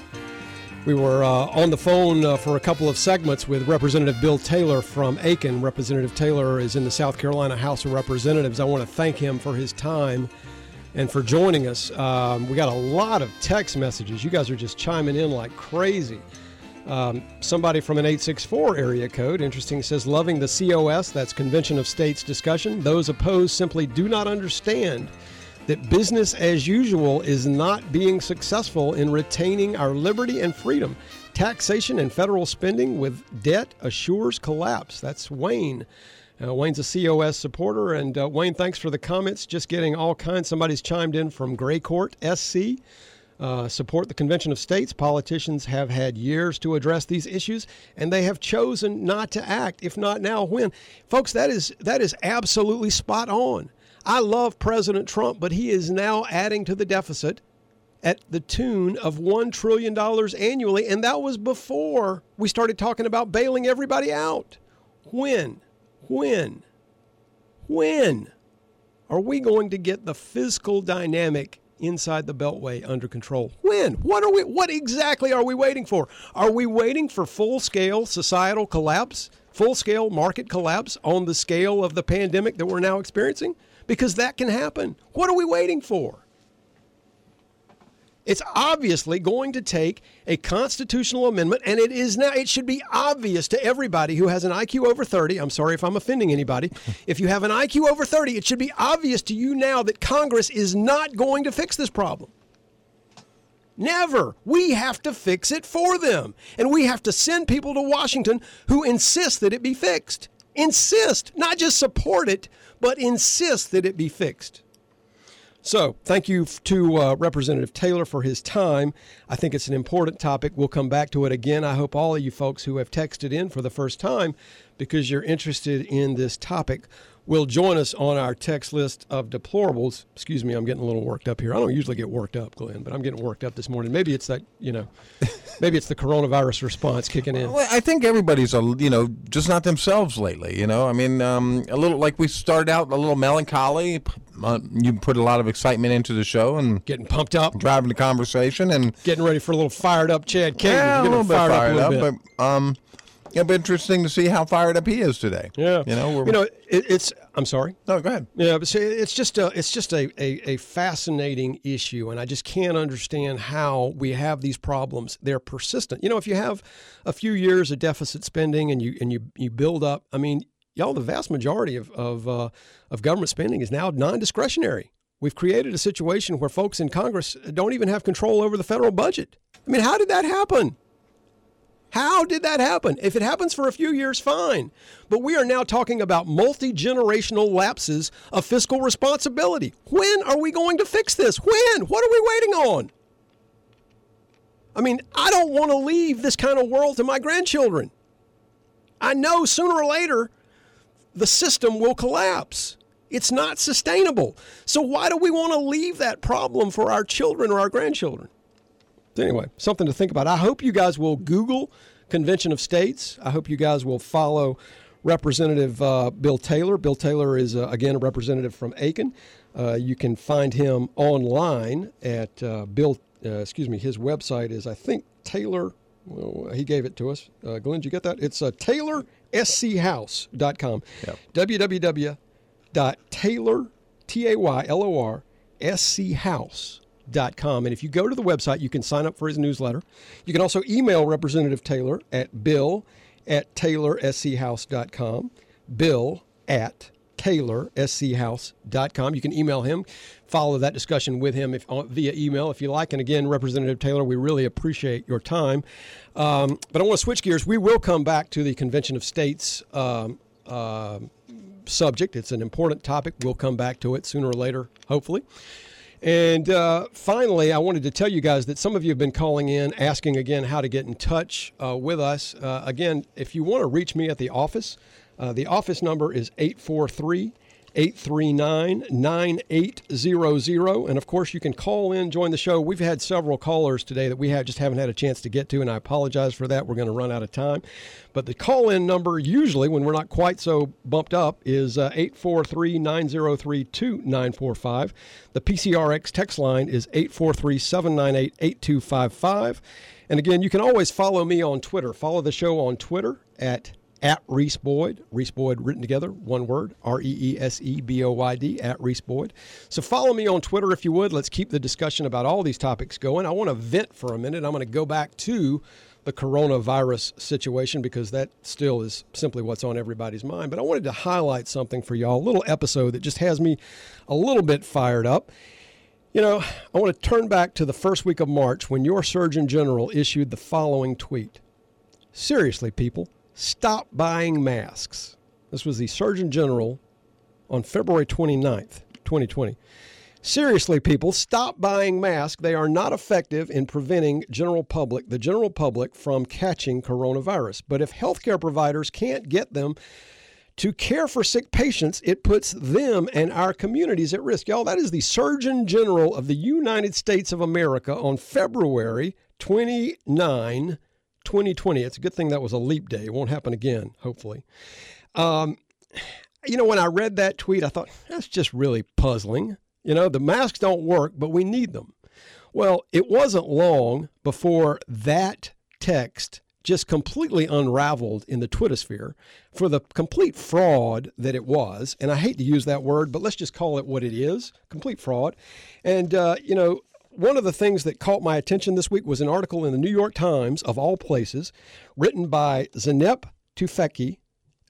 We were uh, on the phone uh, for a couple of segments with Representative Bill Taylor from Aiken. Representative Taylor is in the South Carolina House of Representatives. I want to thank him for his time and for joining us. Um, we got a lot of text messages. You guys are just chiming in like crazy. Um, somebody from an 864 area code, interesting, says, loving the COS, that's Convention of States discussion. Those opposed simply do not understand that business as usual is not being successful in retaining our liberty and freedom. Taxation and federal spending with debt assures collapse. That's Wayne. Uh, Wayne's a COS supporter. And uh, Wayne, thanks for the comments. Just getting all kinds. Somebody's chimed in from Gray Court, SC. Uh, support the Convention of States. Politicians have had years to address these issues, and they have chosen not to act. If not now, when? Folks, that is that is absolutely spot on. I love President Trump, but he is now adding to the deficit at the tune of $1 trillion annually, and that was before we started talking about bailing everybody out. When? When? When are we going to get the fiscal dynamic inside the beltway under control? When? What are we what exactly are we waiting for? Are we waiting for full-scale societal collapse, full-scale market collapse on the scale of the pandemic that we're now experiencing? Because that can happen. What are we waiting for? It's obviously going to take a constitutional amendment, and it is now. It should be obvious to everybody who has an IQ over 30. I'm sorry if I'm offending anybody. if you have an IQ over 30, it should be obvious to you now that Congress is not going to fix this problem. Never. We have to fix it for them. And we have to send people to Washington who insist that it be fixed. Insist, not just support it, but insist that it be fixed. So, thank you to uh, Representative Taylor for his time. I think it's an important topic. We'll come back to it again. I hope all of you folks who have texted in for the first time because you're interested in this topic will join us on our text list of deplorables. Excuse me, I'm getting a little worked up here. I don't usually get worked up, Glenn, but I'm getting worked up this morning. Maybe it's that, you know, maybe it's the coronavirus response kicking in. Well, I think everybody's a you know just not themselves lately. You know, I mean, um, a little like we started out a little melancholy. Uh, you put a lot of excitement into the show and Getting pumped up, driving the conversation and getting ready for a little fired up Chad King. yeah, a little bit fired fired up, bit. but um, it'll be interesting to see how fired up he is today. yeah, you know, you know, it, it's. I'm sorry. No, go ahead. Yeah, but see, it's just a it's just a, a, a fascinating issue, and I just can't understand how we have these problems. They're persistent. You know, if you have a few years of deficit spending and you and you you build up, I mean, y'all, the vast majority of of uh, of government spending is now non-discretionary. We've created a situation where folks in Congress don't even have control over the federal budget. I mean, how did that happen? How did that happen? If it happens for a few years, fine. But we are now talking about multi generational lapses of fiscal responsibility. When are we going to fix this? When? What are we waiting on? I mean, I don't want to leave this kind of world to my grandchildren. I know sooner or later the system will collapse. It's not sustainable. So, why do we want to leave that problem for our children or our grandchildren? anyway, something to think about. I hope you guys will Google Convention of States. I hope you guys will follow Representative uh, Bill Taylor. Bill Taylor is, uh, again, a representative from Aiken. Uh, you can find him online at uh, Bill, uh, excuse me, his website is, I think, Taylor. Well, he gave it to us. Uh, Glenn, did you get that? It's uh, taylorschouse.com. Yep. www.taylor, T A Y L O R, S C House com. And if you go to the website, you can sign up for his newsletter. You can also email Representative Taylor at bill at taylorschouse.com. Bill at taylorschouse.com. You can email him, follow that discussion with him if, uh, via email if you like. And again, Representative Taylor, we really appreciate your time. Um, but I want to switch gears. We will come back to the Convention of States um, uh, subject. It's an important topic. We'll come back to it sooner or later, hopefully. And uh, finally, I wanted to tell you guys that some of you have been calling in asking again how to get in touch uh, with us. Uh, again, if you want to reach me at the office, uh, the office number is 843 839 9800. And of course, you can call in, join the show. We've had several callers today that we have just haven't had a chance to get to, and I apologize for that. We're going to run out of time. But the call in number, usually when we're not quite so bumped up, is uh, 843 903 2945. The PCRX text line is 843 798 8255. And again, you can always follow me on Twitter. Follow the show on Twitter at at Reese Boyd. Reese Boyd written together, one word, R E E S E B O Y D, at Reese Boyd. So follow me on Twitter if you would. Let's keep the discussion about all these topics going. I want to vent for a minute. I'm going to go back to the coronavirus situation because that still is simply what's on everybody's mind. But I wanted to highlight something for y'all, a little episode that just has me a little bit fired up. You know, I want to turn back to the first week of March when your Surgeon General issued the following tweet Seriously, people, stop buying masks. This was the Surgeon General on February 29th, 2020. Seriously, people, stop buying masks. They are not effective in preventing general public, the general public from catching coronavirus. But if healthcare providers can't get them to care for sick patients, it puts them and our communities at risk. Y'all, that is the Surgeon General of the United States of America on February 29, 2020. It's a good thing that was a leap day. It won't happen again, hopefully. Um, you know, when I read that tweet, I thought, that's just really puzzling. You know, the masks don't work, but we need them. Well, it wasn't long before that text just completely unraveled in the Twitter sphere for the complete fraud that it was. And I hate to use that word, but let's just call it what it is complete fraud. And, uh, you know, one of the things that caught my attention this week was an article in the New York Times, of all places, written by Zeynep Tufekci,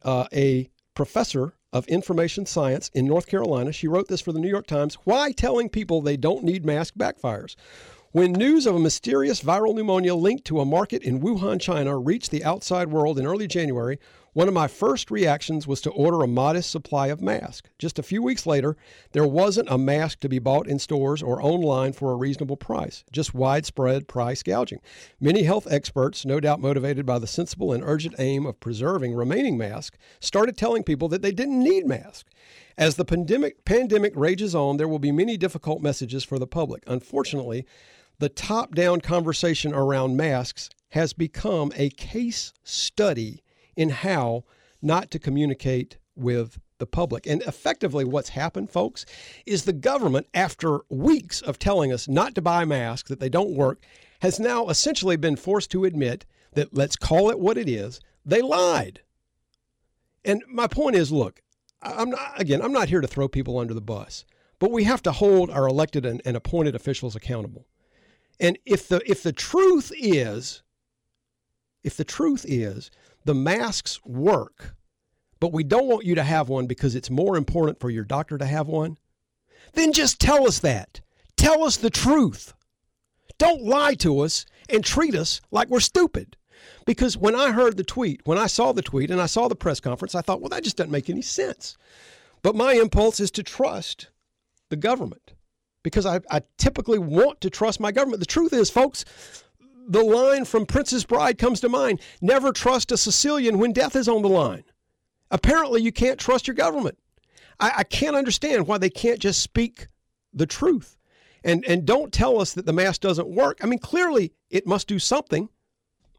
uh, a professor of information science in North Carolina. She wrote this for the New York Times Why telling people they don't need masks backfires. When news of a mysterious viral pneumonia linked to a market in Wuhan, China reached the outside world in early January, one of my first reactions was to order a modest supply of masks. Just a few weeks later, there wasn't a mask to be bought in stores or online for a reasonable price, just widespread price gouging. Many health experts, no doubt motivated by the sensible and urgent aim of preserving remaining masks, started telling people that they didn't need masks. As the pandemic, pandemic rages on, there will be many difficult messages for the public. Unfortunately, the top down conversation around masks has become a case study in how not to communicate with the public. And effectively, what's happened, folks, is the government, after weeks of telling us not to buy masks, that they don't work, has now essentially been forced to admit that, let's call it what it is, they lied. And my point is look, I'm not, again, I'm not here to throw people under the bus, but we have to hold our elected and, and appointed officials accountable. And if the if the truth is if the truth is the masks work, but we don't want you to have one because it's more important for your doctor to have one, then just tell us that. Tell us the truth. Don't lie to us and treat us like we're stupid. Because when I heard the tweet, when I saw the tweet and I saw the press conference, I thought, well, that just doesn't make any sense. But my impulse is to trust the government because I, I typically want to trust my government. The truth is, folks, the line from Princess Bride comes to mind never trust a Sicilian when death is on the line. Apparently, you can't trust your government. I, I can't understand why they can't just speak the truth. And, and don't tell us that the mask doesn't work. I mean, clearly it must do something.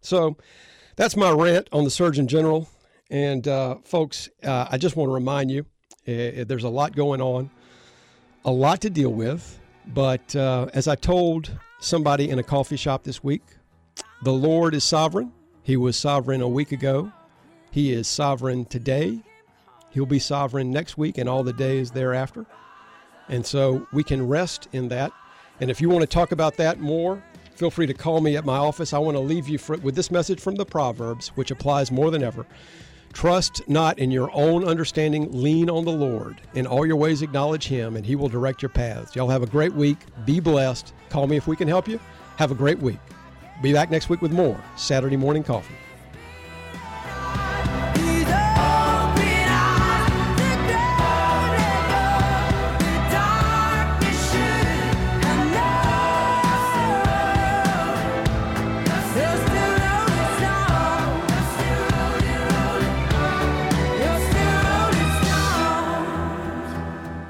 So that's my rant on the Surgeon General. And uh, folks, uh, I just want to remind you uh, there's a lot going on a lot to deal with. But uh, as I told somebody in a coffee shop this week, the Lord is sovereign. He was sovereign a week ago. He is sovereign today. He'll be sovereign next week and all the days thereafter. And so we can rest in that. And if you want to talk about that more, feel free to call me at my office. I want to leave you for, with this message from the Proverbs, which applies more than ever. Trust not in your own understanding, lean on the Lord. In all your ways, acknowledge Him, and He will direct your paths. Y'all have a great week. Be blessed. Call me if we can help you. Have a great week. Be back next week with more Saturday Morning Coffee.